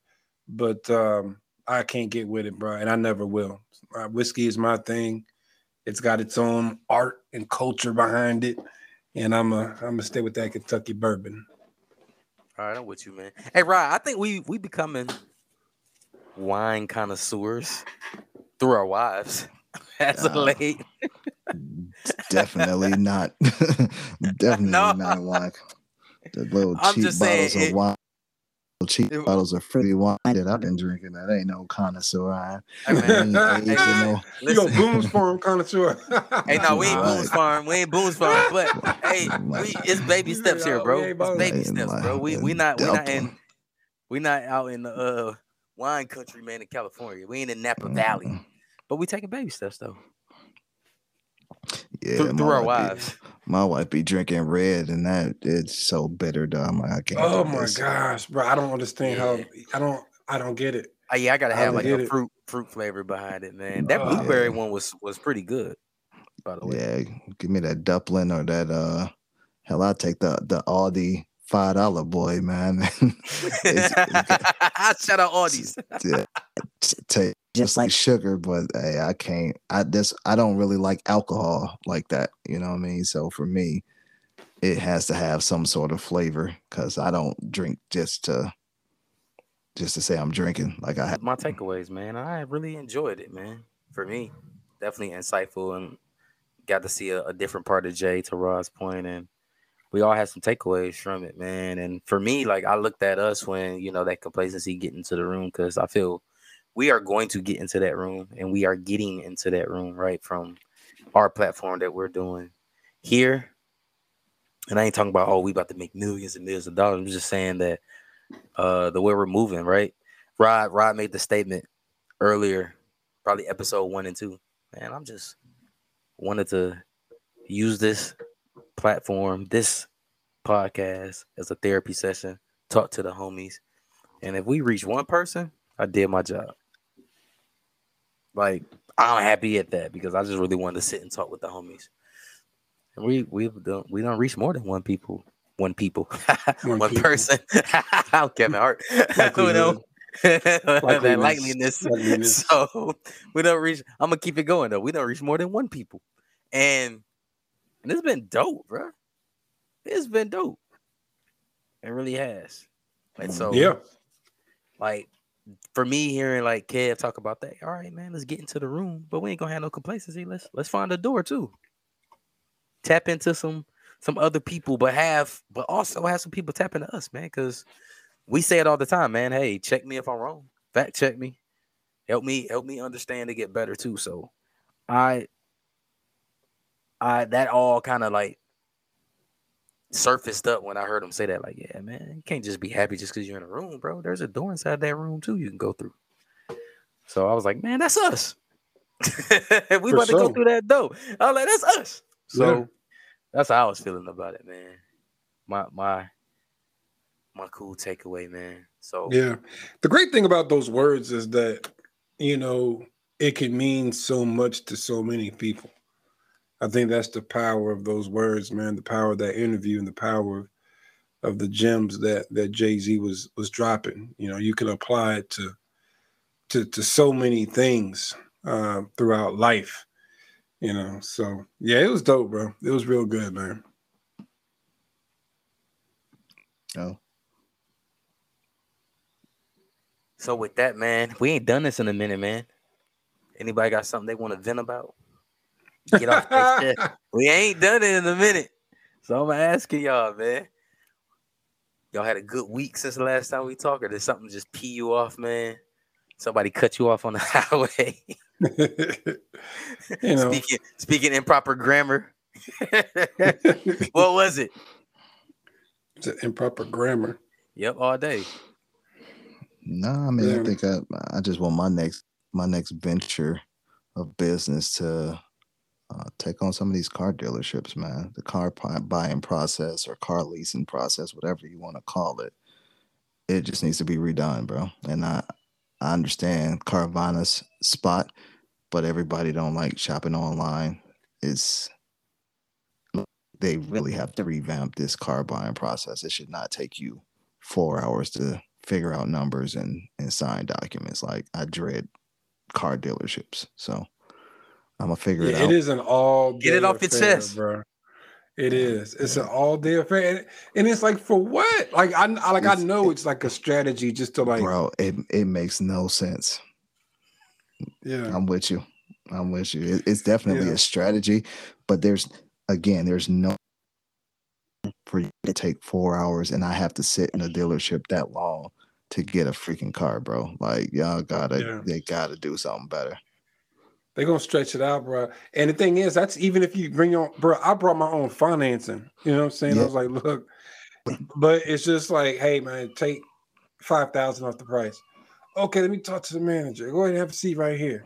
Speaker 3: but um, I can't get with it, bro, and I never will. Uh, whiskey is my thing. It's got its own art and culture behind it, and I'm a I'm gonna stay with that Kentucky bourbon.
Speaker 1: All right, I'm with you, man. Hey, Rod, I think we we becoming wine connoisseurs through our wives as of late.
Speaker 2: definitely not. definitely no. not wine. The little I'm cheap bottles saying, of it, wine cheap it, bottles of fruity wine that I've been drinking. That ain't no connoisseur. I,
Speaker 3: ain't, ain't, hey, no. You go Boone's Farm connoisseur.
Speaker 1: hey, no, we ain't right. Boone's Farm. We ain't Boone's Farm. But hey, we, it's baby steps here, bro. It's baby steps, bro. We we not we not in we not out in the uh, wine country, man, in California. We ain't in Napa Valley, but we taking baby steps though.
Speaker 2: Yeah,
Speaker 1: through, through our wives.
Speaker 2: Be, my wife be drinking red, and that it's so bitter. Though I'm like, I can't.
Speaker 3: Oh my this. gosh, bro! I don't understand yeah. how. I don't. I don't get it.
Speaker 1: Uh, yeah, I gotta have like a it. fruit fruit flavor behind it, man. That oh, blueberry yeah. one was was pretty good. By the way,
Speaker 2: yeah, give me that Duplin or that. uh Hell, I'll take the the Aldi five dollar boy, man.
Speaker 1: Shout out Aldi's.
Speaker 2: yeah, take just like sugar, but hey, I can't. I this I don't really like alcohol like that. You know what I mean? So for me, it has to have some sort of flavor because I don't drink just to just to say I'm drinking. Like I have
Speaker 1: my takeaways, man. I really enjoyed it, man. For me, definitely insightful and got to see a, a different part of Jay to Rod's point, and we all had some takeaways from it, man. And for me, like I looked at us when you know that complacency getting into the room because I feel we are going to get into that room and we are getting into that room right from our platform that we're doing here. And I ain't talking about, oh, we about to make millions and millions of dollars. I'm just saying that uh the way we're moving, right? Rod, Rod made the statement earlier, probably episode one and two. Man, I'm just wanted to use this platform, this podcast as a therapy session, talk to the homies. And if we reach one person, I did my job. Like I'm happy at that because I just really wanted to sit and talk with the homies. And we we've done we don't reach more than one people. One people. one, one people. person. Kevin Hart. you know, that likeliness. likeliness. So we don't reach. I'm gonna keep it going though. We don't reach more than one people, and and it's been dope, bro. It's been dope. It really has. And mm-hmm. so
Speaker 3: yeah,
Speaker 1: like for me hearing like Kev talk about that, all right, man, let's get into the room, but we ain't gonna have no complacency. Let's let's find a door too. Tap into some some other people, but have but also have some people tap into us, man, because we say it all the time, man. Hey, check me if I'm wrong. Fact check me. Help me, help me understand to get better too. So I I that all kind of like surfaced up when I heard him say that. Like, yeah, man, you can't just be happy just because you're in a room, bro. There's a door inside that room too you can go through. So I was like, man, that's us. we about sure. to go through that door. I was like, that's us. So yeah. that's how I was feeling about it, man. My my my cool takeaway, man. So
Speaker 3: yeah, the great thing about those words is that you know it can mean so much to so many people. I think that's the power of those words, man. The power of that interview and the power of, of the gems that that Jay Z was was dropping. You know, you can apply it to to to so many things uh, throughout life. You know, so yeah, it was dope, bro. It was real good, man.
Speaker 2: Oh,
Speaker 1: So with that, man, we ain't done this in a minute, man. Anybody got something they want to vent about? Get off their chest. We ain't done it in a minute. So I'm asking y'all, man. Y'all had a good week since the last time we talked, or did something just pee you off, man? Somebody cut you off on the highway.
Speaker 3: you know,
Speaker 1: speaking speaking improper grammar. what was it?
Speaker 3: it's improper grammar.
Speaker 1: Yep, all day.
Speaker 2: no, I mean,
Speaker 3: Yeah.
Speaker 2: I think I, I just want my next my next venture of business to uh, take on some of these car dealerships, man. The car buying process or car leasing process, whatever you want to call it, it just needs to be redone, bro. And I I understand Carvana's spot, but everybody don't like shopping online. It's they really have to revamp this car buying process. It should not take you four hours to figure out numbers and, and sign documents. Like I dread car dealerships. So I'm gonna figure it
Speaker 3: Yeah,
Speaker 2: out.
Speaker 3: it is an all
Speaker 1: Get it
Speaker 3: day
Speaker 1: off your chest.
Speaker 3: bro. It is. It's an all day affair, and, and it's like for what? Like I, I like I
Speaker 2: It's-
Speaker 3: know it's like a strategy just to like,
Speaker 2: Bro, it it makes no sense.
Speaker 3: yeah,
Speaker 2: I'm with you. I'm with you. It, it's definitely
Speaker 3: Yeah.
Speaker 2: a strategy, but there's again, there's no for you to take four hours and I have to sit in a dealership that long to get a freaking car, bro. Like y'all gotta
Speaker 3: Yeah.
Speaker 2: they gotta do something better.
Speaker 3: They're gonna stretch it out, bro. And the thing is, that's even if you bring your, bro. I brought my own financing. You know what I'm saying? I was like, look, but it's just like, hey, man, take five thousand off the price. Okay, let me talk to the manager. Go ahead and have a seat right here.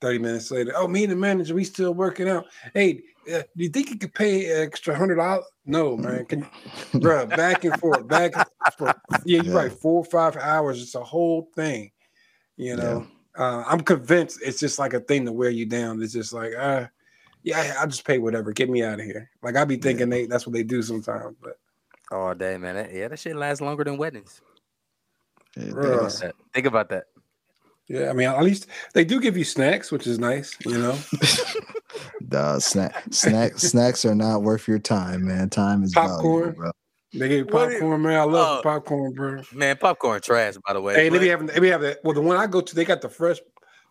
Speaker 3: Thirty minutes later, oh, me and the manager, we still working out. Hey, uh, do you think you could pay an extra hundred dollars? No, man. Can bro, back and forth, back and forth. Yeah, you're
Speaker 2: Yeah.
Speaker 3: right. Four or five hours. It's a whole thing. You know, uh, I'm convinced it's just like a thing to wear you down. It's just like, uh, yeah, I'll just pay whatever. Get me out of here. Like I be thinking they that's what they do sometimes. But
Speaker 1: All day, man. That- yeah, that shit lasts longer than weddings.
Speaker 2: It
Speaker 1: Think about that. Think about that.
Speaker 3: yeah, I mean, at least they do give you snacks, which is nice. You know,
Speaker 2: Duh, snack, snack, snacks are not worth your time, man. Time is
Speaker 3: Popcorn.
Speaker 2: valuable, bro.
Speaker 3: They give you
Speaker 1: What do you-
Speaker 3: popcorn, man. I love
Speaker 1: Oh.
Speaker 3: popcorn, bro.
Speaker 1: Man, popcorn trash, by the way.
Speaker 3: Hey, they
Speaker 1: but
Speaker 3: be having they be having well the one I go to, they got the fresh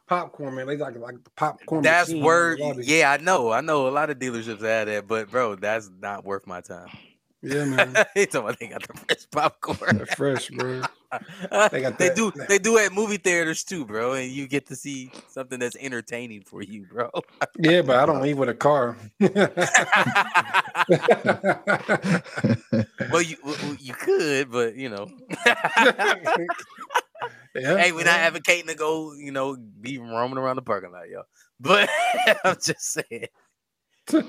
Speaker 3: popcorn, man. They like like the popcorn.
Speaker 1: that's word. Yeah, I know. I know a lot of dealerships have that, but bro, that's not worth my time.
Speaker 3: yeah, man.
Speaker 1: they talking they got the fresh popcorn.
Speaker 3: They're fresh, bro.
Speaker 1: they
Speaker 3: got
Speaker 1: they do
Speaker 3: that-
Speaker 1: they do at movie theaters too, bro, and you get to see something that's entertaining for you, bro.
Speaker 3: Yeah, but I don't leave with a car.
Speaker 1: well, you well, you could, but you know,
Speaker 3: Yeah,
Speaker 1: hey, we're not advocating to go, you know, be roaming around the parking lot, yo. But I'm just saying.
Speaker 2: But,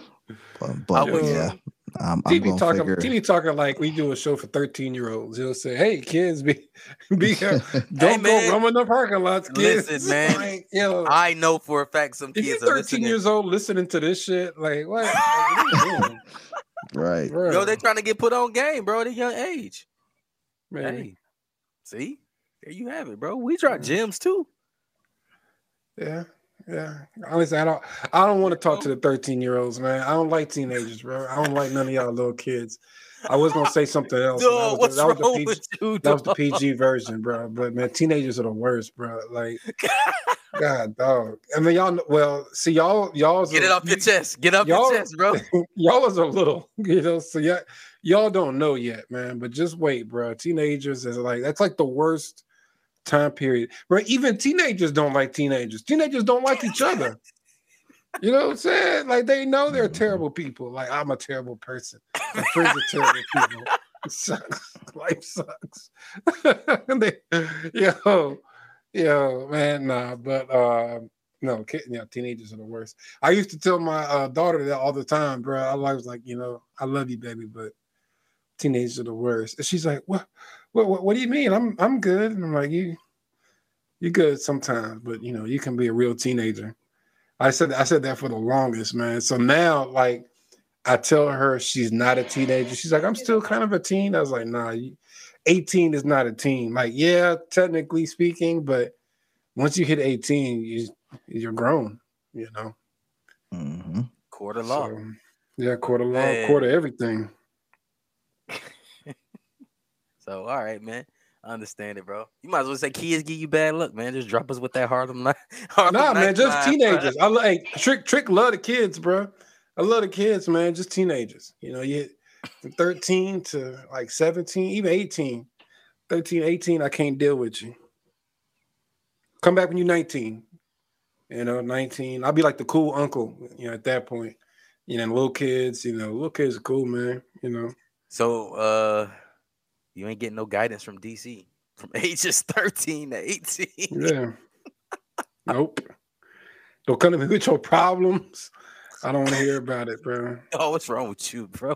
Speaker 2: but
Speaker 1: would-
Speaker 2: yeah, I'm, I'm
Speaker 3: TV talking,
Speaker 2: figure.
Speaker 3: TV talking like we do a show for 13 year olds. He'll say, Hey, kids, be be don't
Speaker 1: man.
Speaker 3: go roaming the parking lots, kids.
Speaker 1: Listen, man.
Speaker 3: Like, yo,
Speaker 1: I know for a fact some
Speaker 3: if you're
Speaker 1: kids are
Speaker 3: 13
Speaker 1: listening.
Speaker 3: years old listening to this shit, like what? What are you doing?
Speaker 2: right.
Speaker 3: Bro,
Speaker 1: Yo, they're trying to get put on game, bro, at a young age.
Speaker 3: man.
Speaker 1: Hey, see, there you have it, bro. We try gyms too.
Speaker 3: Yeah, yeah. Honestly, I don't I don't want to talk to the 13 year olds, man. I don't like teenagers, bro. I don't like none of y'all little kids. I was gonna say something else. and that was-
Speaker 1: what's
Speaker 3: the
Speaker 1: wrong
Speaker 3: PG
Speaker 1: with you?
Speaker 3: That was the? PG version, bro. But man, teenagers are the worst, bro. Like, God, dog. I mean, y'all. know- Well, see, y'all, y'all.
Speaker 1: Get it off your chest. Get off
Speaker 3: y'all-
Speaker 1: your chest, bro.
Speaker 3: Y'all is a little, you know. So y'all, y'all don't know yet, man. But just wait, bro. Teenagers is like that's like the worst time period. Bro, even teenagers don't like teenagers. Teenagers don't like each other. You know what I'm saying? Like they know they're terrible people. Like I'm a terrible person. My friends are terrible people. It sucks. Life sucks. they, yo, yo, man, nah. But uh, no, kid, you know, teenagers are the worst. I used to tell my uh, daughter that all the time, bro. I was like, you know, I love you, baby, but teenagers are the worst. And she's like, what? What? What, what do you mean? I'm I'm good. And I'm like, you, you good sometimes, but you know, you can be a real teenager. I said I said that for the longest, man. So now, like, I tell her she's not a teenager. She's like, I'm still kind of a teen. I was like, nah, 18 is not a teen. Like, yeah, technically speaking, but once you hit 18, you you're grown, you know.
Speaker 2: hmm
Speaker 1: Quarter law.
Speaker 3: So, yeah, quarter law,
Speaker 1: Man.
Speaker 3: quarter everything.
Speaker 1: So all right, man. I understand it, bro. You might as well say kids give you bad luck, man. Just drop us with that Harlem Night. Harlem
Speaker 3: Nah, man, just
Speaker 1: line,
Speaker 3: teenagers. I like hey, trick, trick, love the kids, bro. I love the kids, man. Just teenagers. You know, you from 13 to like 17, even 18. 13, 18, I can't deal with you. Come back when you're 19. You know, 19. I'll be like the cool uncle, you know, at that point. You know, little kids, you know, little kids are cool, man. You know.
Speaker 1: So uh you ain't getting no guidance from DC from ages 13 to 18.
Speaker 3: Yeah. nope. Don't come to me with your problems. I don't want to hear about it, bro.
Speaker 1: oh, what's wrong with you, bro?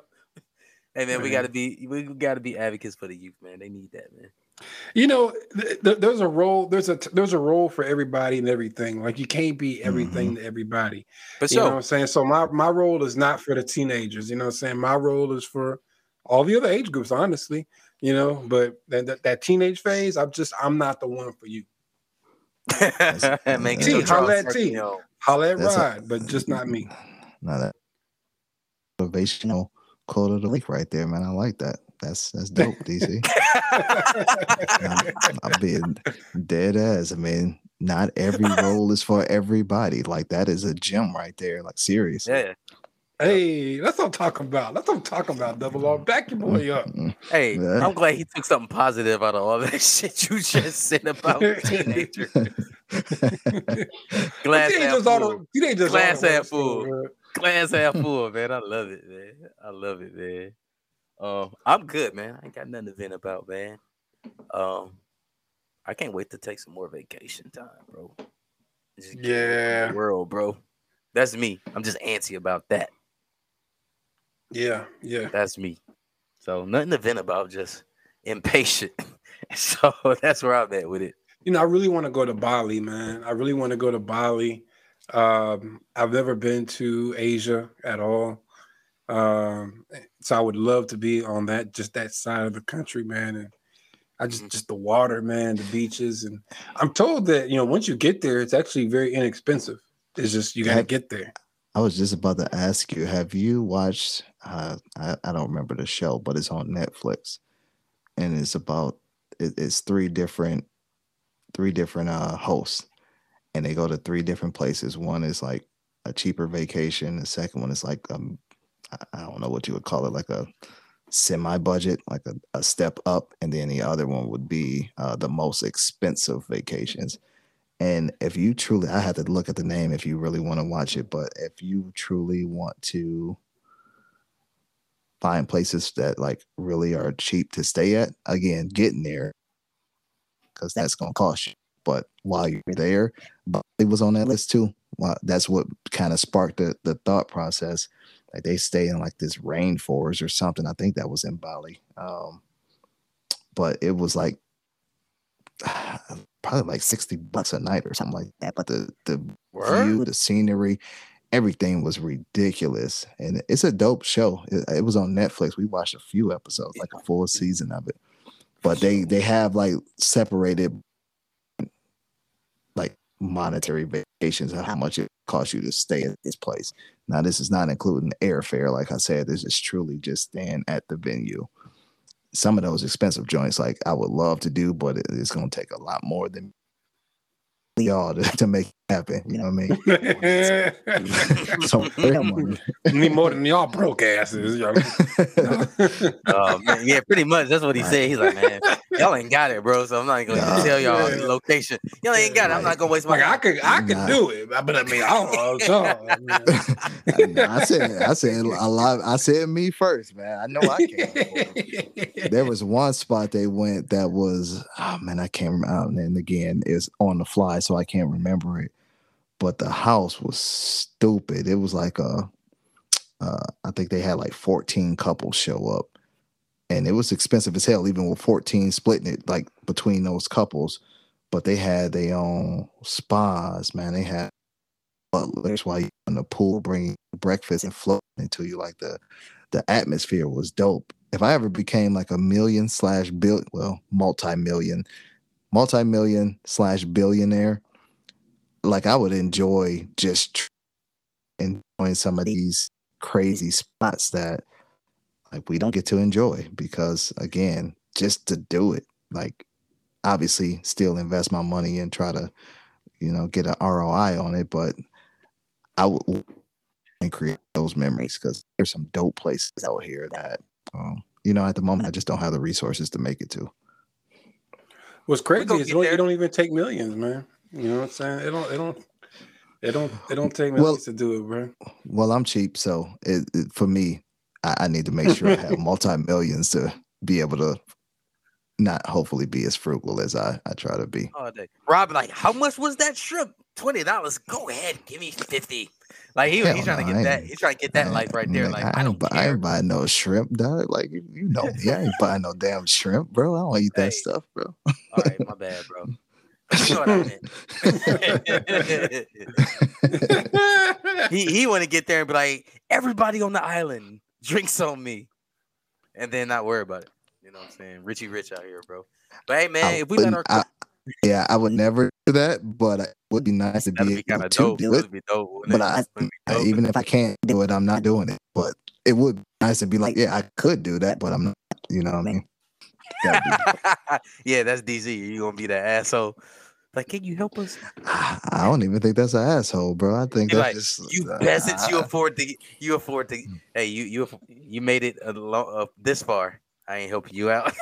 Speaker 1: Hey man, we gotta be we gotta be advocates for the youth, man. They need that, man.
Speaker 3: You know, th- th- there's a role. There's a t- there's a role for everybody and everything. Like you can't be everything mm-hmm. to everybody.
Speaker 1: But
Speaker 3: You know what
Speaker 1: so
Speaker 3: I'm saying? So my my role is not for the teenagers. You know what I'm saying? My role is for all the other age groups, honestly. You know, but that that, that teenage phase, I'm just I'm not the one for you.
Speaker 1: man,
Speaker 2: T,
Speaker 1: your
Speaker 3: holla at T.
Speaker 1: Barkley on.
Speaker 3: Holla at
Speaker 2: That's a-
Speaker 3: but just not me.
Speaker 2: Not that motivational quote of the week right there, man. I like that. That's that's dope, DC. I'm, I'm being dead ass. I mean, not every role is for everybody. Like that is a gem right there. Like seriously.
Speaker 1: Yeah.
Speaker 3: Hey, that's what I'm talking about. That's what I'm talking about. Double R, back your boy up.
Speaker 1: Hey,
Speaker 2: Yeah.
Speaker 1: I'm glad he took something positive out of all that shit you just said about teenagers. Glass half
Speaker 3: teenagers are
Speaker 1: full.
Speaker 3: the teenagers
Speaker 1: Glass
Speaker 3: are the
Speaker 1: half
Speaker 3: worst,
Speaker 1: full.
Speaker 3: bro.
Speaker 1: Glass half full, man. I love it, man. I love it, man. Um, I'm good, man. I ain't got nothing to vent about, man. Um, I can't wait to take some more vacation time, bro. Just get away from the
Speaker 3: Yeah.
Speaker 1: world, bro. That's me. I'm just antsy about that.
Speaker 3: Yeah, yeah.
Speaker 1: That's me. So nothing to vent about, just impatient. so that's where I'm at with it.
Speaker 3: You know, I really want to go to Bali, man. I really want to go to Bali. Um, I've never been to Asia at all. Um, so I would love to be on that just that side of the country, man. And I just just the water, man, the beaches, and I'm told that you know once you get there, it's actually very inexpensive. It's just you got to get there.
Speaker 2: I was just about to ask you, have you watched uh I, I don't remember the show, but it's on Netflix. And it's about it, it's three different three different uh hosts and they go to three different places. One is like a cheaper vacation, the second one is like um I- don't know what you would call it, like a semi budget, like a, a step up, and then the other one would be uh, the most expensive vacations. And if you truly, I had to look at the name if you really want to watch it, but if you truly want to find places that like really are cheap to stay at, again, getting there, because that's going to cost you. But while you're there, Bali was on that list too. Well, that's what kind of sparked the, the thought process. Like they stay in like this rainforest or something. I think that was in Bali. Um, but it was like probably like 60 bucks a night or something like that. But the the view, the scenery, everything was ridiculous. And it's a dope show. It, it was on Netflix. We watched a few episodes, like a full season of it. But they they have like separated like monetary vacations of how much it costs you to stay at this place. Now this is not including airfare, like I said. This is truly just staying at the venue. Some of those expensive joints, like I would love to do, but it's gonna take a lot more than y'all to, to make happen. You know what I mean? So
Speaker 3: Need more than y'all broke asses. yo.
Speaker 1: Oh man, yeah, pretty much. That's what he said. He's like, man, y'all ain't got it, bro. So I'm not gonna
Speaker 2: Nah.
Speaker 1: tell y'all
Speaker 3: Yeah.
Speaker 1: the location. Y'all ain't got it. I'm not gonna waste my
Speaker 3: Like I could, I could
Speaker 2: Nah.
Speaker 3: do it, but I mean, I don't know. So, I
Speaker 2: I said, I said a lot. I said me first, man. I know I can't. There was one spot they went that was, oh man, I can't remember. Oh, and again, it's on the fly, so I can't remember it. But the house was stupid. It was like a, uh, I think they had like 14 couples show up, and it was expensive as hell, even with 14 splitting it like between those couples. But they had their own spas, man. They had butlers while you in the pool, bringing breakfast and floating into you. Like the the atmosphere was dope. If I ever became like a million slash bill, well, multi million, multi million slash billionaire, like I would enjoy just enjoying some of these crazy spots that like we don't get to enjoy because again, just to do it, like obviously still invest my money and try to, you know, get an ROI on it, but I would and create those memories because there's some dope places out here that um, you know, at the moment I just don't have the resources to make it to.
Speaker 3: What's crazy is
Speaker 1: get
Speaker 3: you don't,
Speaker 1: there.
Speaker 3: you don't even take millions, man. You know what I'm saying? It don't. It don't. It don't. It don't take
Speaker 2: Well-
Speaker 3: millions to do it, bro.
Speaker 2: Well, I'm cheap, so it, it- for me, I, I need to make sure I have multi millions to be able to not hopefully be as frugal as I, I try to be.
Speaker 1: all day. Rob, like, how much was that shrimp? Twenty dollars. Go ahead, give me fifty. Like he,
Speaker 2: Hell
Speaker 1: he's trying to get that.
Speaker 2: ain't-
Speaker 1: He's trying to get that life right there.
Speaker 2: man,
Speaker 1: Like
Speaker 2: I,
Speaker 1: I don't
Speaker 2: buy, I
Speaker 1: care.
Speaker 2: ain't buying no shrimp, dog. Like you, you know me, I ain't buying no damn shrimp, bro. I don't eat that stuff, bro.
Speaker 1: All right, my bad, bro. You know what I meant. he he want to get there and be like, everybody on the island drinks on me, and then not worry about it. You know what I'm saying? Richie Rich out here, bro. But hey, man,
Speaker 2: I
Speaker 1: if we let our
Speaker 2: I- yeah, I would never do that, but it would be nice to
Speaker 1: that'd
Speaker 2: be
Speaker 1: be
Speaker 2: able to
Speaker 1: dope.
Speaker 2: do
Speaker 1: That'd
Speaker 2: it.
Speaker 1: be dope.
Speaker 2: But
Speaker 1: it?
Speaker 2: I,
Speaker 1: be dope?
Speaker 2: even if I can't do it, I'm not doing it. But it would be nice to be like, yeah, I could do that, but I'm not. You know what I mean? Gotta be-
Speaker 1: yeah, that's DC. You gonna be that asshole? Like, can you help us?
Speaker 2: I I don't even think that's an asshole, bro. I think
Speaker 1: Be
Speaker 2: that's
Speaker 1: like,
Speaker 2: just
Speaker 1: You
Speaker 2: uh,
Speaker 1: peasants, you afford to. You afford to. Hey, you you you made it a lo- uh, this far. I ain't helping you out.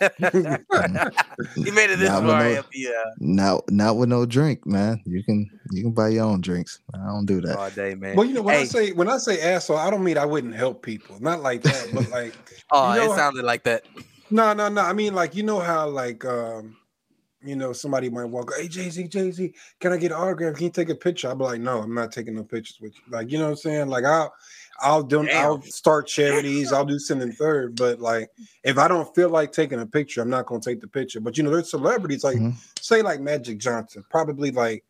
Speaker 1: you made it this
Speaker 2: Nah,
Speaker 1: far.
Speaker 2: but
Speaker 1: I
Speaker 2: no-
Speaker 1: ain't helping you
Speaker 2: not not with no drink, man. You can you can buy your own drinks. I don't do that.
Speaker 1: all day, man.
Speaker 3: well, you know when I say when I say asshole, I don't mean I wouldn't help people. Not like that, but like
Speaker 1: oh,
Speaker 3: you know
Speaker 1: it sounded like that.
Speaker 3: No, no, no. I mean like you know how like um you know somebody might walk. Hey Jay Z, Jay Z, can I get an autograph? Can you take a picture? I'll be like, no, I'm not taking no pictures with you. Like you know what I'm saying? Like I'll I'll do
Speaker 1: Damn.
Speaker 3: I'll start charities. I'll do something third. But like if I don't feel like taking a picture, I'm not gonna take the picture. But you know, there's celebrities like
Speaker 2: Mhm.
Speaker 3: say like Magic Johnson, probably like,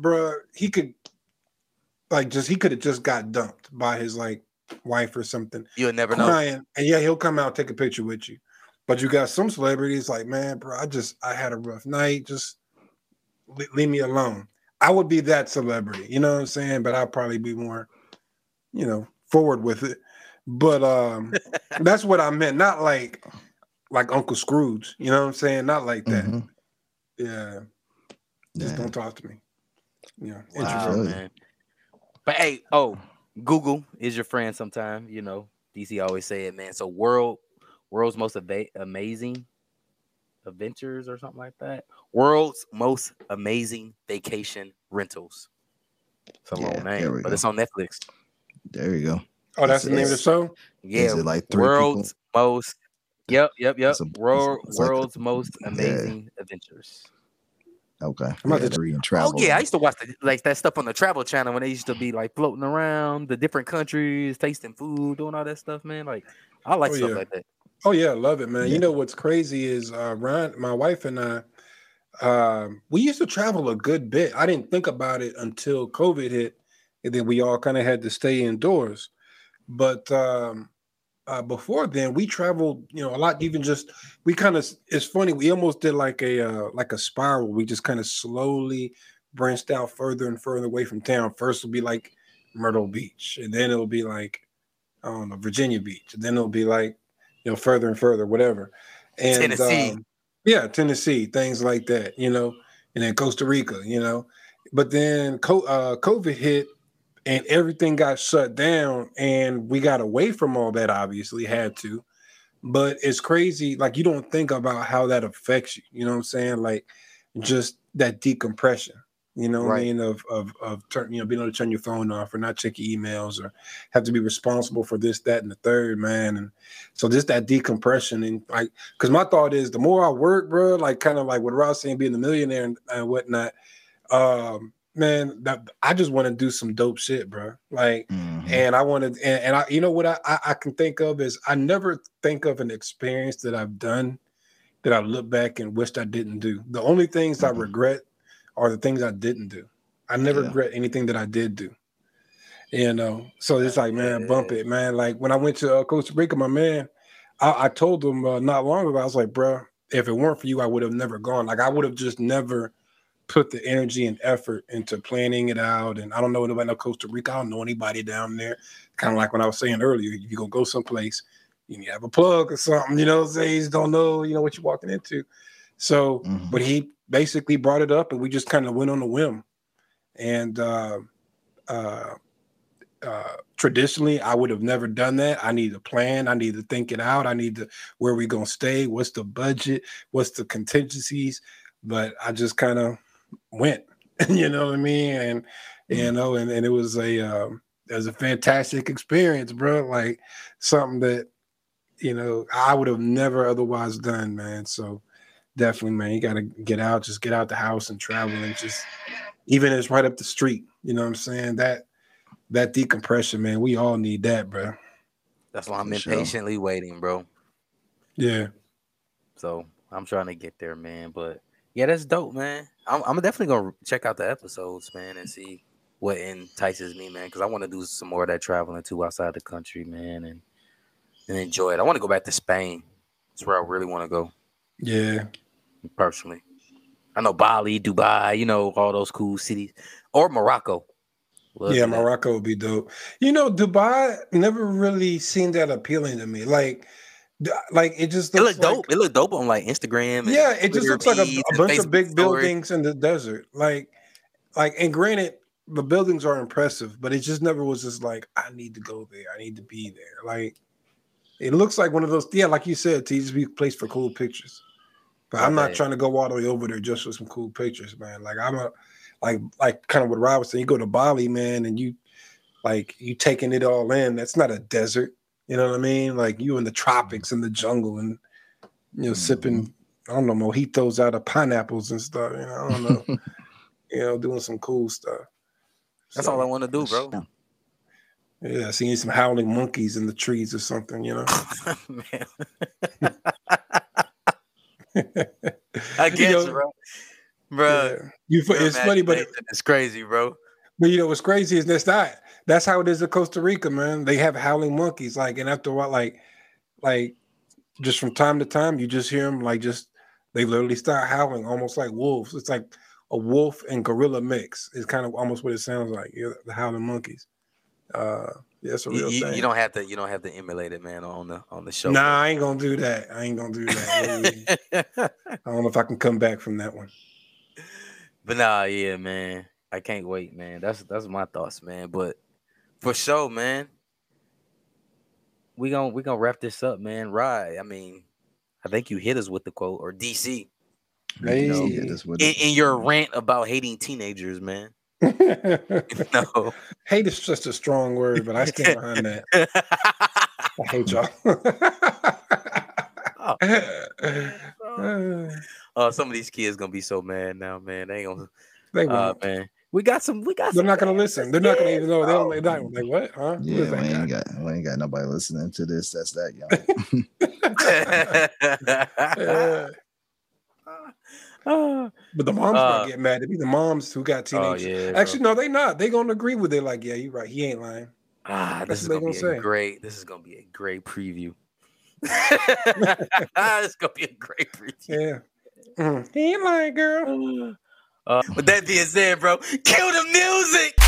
Speaker 3: bruh, he could like just he could have just got dumped by his like wife or something,
Speaker 1: You'll never know.
Speaker 3: crying, and yeah, he'll come out take a picture with you. But you got some celebrities like, man, bro, I just I had a rough night, just le- leave me alone. I would be that celebrity, you know what I'm saying? But I'd probably be more, you know, forward with it. But um that's what I meant, not like like Uncle Scrooge, you know what I'm saying? Not like that.
Speaker 2: Mhm.
Speaker 3: Yeah. Just
Speaker 2: Yeah.
Speaker 3: don't talk to me. Yeah.
Speaker 2: Wow.
Speaker 3: introvert.
Speaker 1: man. But hey, oh, Google is your friend sometime. You know, DC always say it, man. So world, world's most ava- amazing adventures or something like that. World's most amazing vacation rentals. It's a
Speaker 2: Yeah,
Speaker 1: long name, but
Speaker 2: go.
Speaker 1: it's on Netflix.
Speaker 2: There you go.
Speaker 3: Oh, that's the name of the show?
Speaker 1: Yeah,
Speaker 2: Is it like three
Speaker 1: world's most. Yep, yep, yep.
Speaker 2: A-
Speaker 1: World,
Speaker 2: it's like a-
Speaker 1: world's most
Speaker 2: yeah.
Speaker 1: amazing adventures.
Speaker 2: Okay.
Speaker 3: I'm about
Speaker 2: yeah,
Speaker 3: to-
Speaker 2: read and
Speaker 1: Oh yeah, I used to watch the, like that stuff on the Travel Channel when they used to be like floating around the different countries, tasting food, doing all that stuff, man. Like I like
Speaker 3: Oh,
Speaker 1: stuff
Speaker 3: yeah.
Speaker 1: like that.
Speaker 3: Oh yeah, I love it, man.
Speaker 2: Yeah.
Speaker 3: You know what's crazy is uh Ryan, my wife and I, um, we used to travel a good bit. I didn't think about it until COVID hit, and then we all kind of had to stay indoors. But um uh, before then, we traveled, you know, a lot. Even just we kind of. It's funny. We almost did like a uh, like a spiral. We just kind of slowly branched out further and further away from town. First will be like Myrtle Beach, and then it'll be like I don't know Virginia Beach, and then it'll be like you know further and further, whatever. And
Speaker 1: Tennessee.
Speaker 3: um, yeah, Tennessee, things like that, you know, and then Costa Rica, you know. But then uh, COVID hit, and everything got shut down, and we got away from all that. Obviously, had to. But it's crazy. Like you don't think about how that affects you. You know what I'm saying? Like just that decompression. You know what
Speaker 1: Right.
Speaker 3: I mean? Of of of turn, you know, being able to turn your phone off or not check your emails or have to be responsible for this, that, and the third, man. And so just that decompression and like, because my thought is the more I work, bro, like kind of like what Ross saying, being a millionaire and, and whatnot, um, man, that I just want to do some dope shit, bro. Like,
Speaker 2: Mhm.
Speaker 3: and I wanted, and, and I, you know what I, I I can think of is I never think of an experience that I've done that I look back and wished I didn't do. The only things I
Speaker 2: Mhm.
Speaker 3: regret are the things I didn't do. I never
Speaker 2: Yeah.
Speaker 3: regret anything that I did do. You know, so it's like, man, bump it, man. Like when I went to uh, Costa Rica, my man, I, I told him uh, not long ago, I was like, bro, if it weren't for you, I would have never gone. Like I would have just never put the energy and effort into planning it out. And I don't know anybody in Costa Rica. I don't know anybody down there. Kind of like when I was saying earlier, if you're gonna go someplace, you have a plug or something, you know, say you don't know, you know, what you're walking into. So, mm-hmm. but he basically brought it up and we just kind of went on a whim. And uh uh uh, traditionally I would have never done that. I need a plan. I need to think it out. I need to where we gonna stay. What's the budget? What's the contingencies? But I just kind of went. you know what I mean? And you mm-hmm. know, and, and it was a um, it was a fantastic experience, bro. Like something that you know I would have never otherwise done, man. So definitely, man, you gotta get out, just get out the house and travel, and just even if it's right up the street. You know what I'm saying? That that decompression, man. We all need that, bro.
Speaker 1: That's why I'm For impatiently sure. waiting, bro.
Speaker 3: Yeah.
Speaker 1: So I'm trying to get there, man. But yeah, that's dope, man. I'm, I'm definitely gonna check out the episodes, man, and see what entices me, man. Because I want to do some more of that traveling too outside the country, man, and and enjoy it. I want to go back to Spain. That's where I really want to go.
Speaker 3: Yeah.
Speaker 1: Personally, I know Bali, Dubai, you know all those cool cities, or Morocco.
Speaker 3: Love yeah. Morocco would be dope. You know, Dubai never really seemed that appealing to me. Like, like it just
Speaker 1: it looked like, dope. It looked dope on like Instagram.
Speaker 3: yeah, it just looks like a, a bunch Facebook of big story. buildings in the desert. Like, like, and granted, the buildings are impressive, but it just never was just like I need to go there. I need to be there. Like, it looks like one of those. Yeah, like you said, to just be a place for cool pictures. But I'm not trying to go all the way over there just for some cool pictures, man. Like I'm a like like kind of what Rob was saying, you go to Bali, man, and you like you taking it all in. That's not a desert. You know what I mean? Like you in the tropics in the jungle and you know, mm-hmm. sipping, I don't know, mojitos out of pineapples and stuff. You know, I don't know. you know, doing some cool stuff.
Speaker 1: That's so, all I want to do, bro.
Speaker 3: Yeah, seeing some howling monkeys in the trees or something, you know.
Speaker 1: I guess, you know, bro bro. Yeah.
Speaker 3: You, it's funny, but
Speaker 1: it's crazy, bro.
Speaker 3: But you know what's crazy is that's that. That's how it is in Costa Rica, man. They have howling monkeys, like, and after a while, like, like, just from time to time, you just hear them, like, just they literally start howling, almost like wolves. It's like a wolf and gorilla mix. It's kind of almost what it sounds like. You know, the howling monkeys. Uh, yeah, it's a real
Speaker 1: you,
Speaker 3: thing.
Speaker 1: You don't have to. You don't have to emulate it, man, on the on the show.
Speaker 3: Nah, I ain't gonna do that. I ain't gonna do that. I don't know if I can come back from that one.
Speaker 1: But nah, yeah, man. I can't wait, man. That's that's my thoughts, man. But for sure, man. We gonna we gonna wrap this up, man. Right. I mean, I think you hit us with the quote or DC. Hey, you know, in, in, your rant about hating teenagers, man.
Speaker 3: no. Hate is just a strong word, but I stand behind that. I hate y'all.
Speaker 1: oh. Uh, some of these kids gonna be so mad now, man. They ain't gonna. They uh, man. We got some. We got.
Speaker 3: They're not gonna listen. They're not gonna even know. They don't. They're not like what? Huh?
Speaker 2: Yeah, we ain't got. We ain't got nobody listening to this. That's that
Speaker 3: young. but the moms uh, gonna get mad It'd be The moms who got oh, teenagers. Oh, yeah, Actually, no, they not. They gonna agree with it. Like, yeah, you're right. He ain't lying.
Speaker 1: Ah, this That's is gonna, gonna be say. a great. This is gonna be a great preview. it's gonna be a great preview.
Speaker 3: Yeah. Mm. He ain't lying, girl.
Speaker 1: Uh, with that being said, bro, kill the music.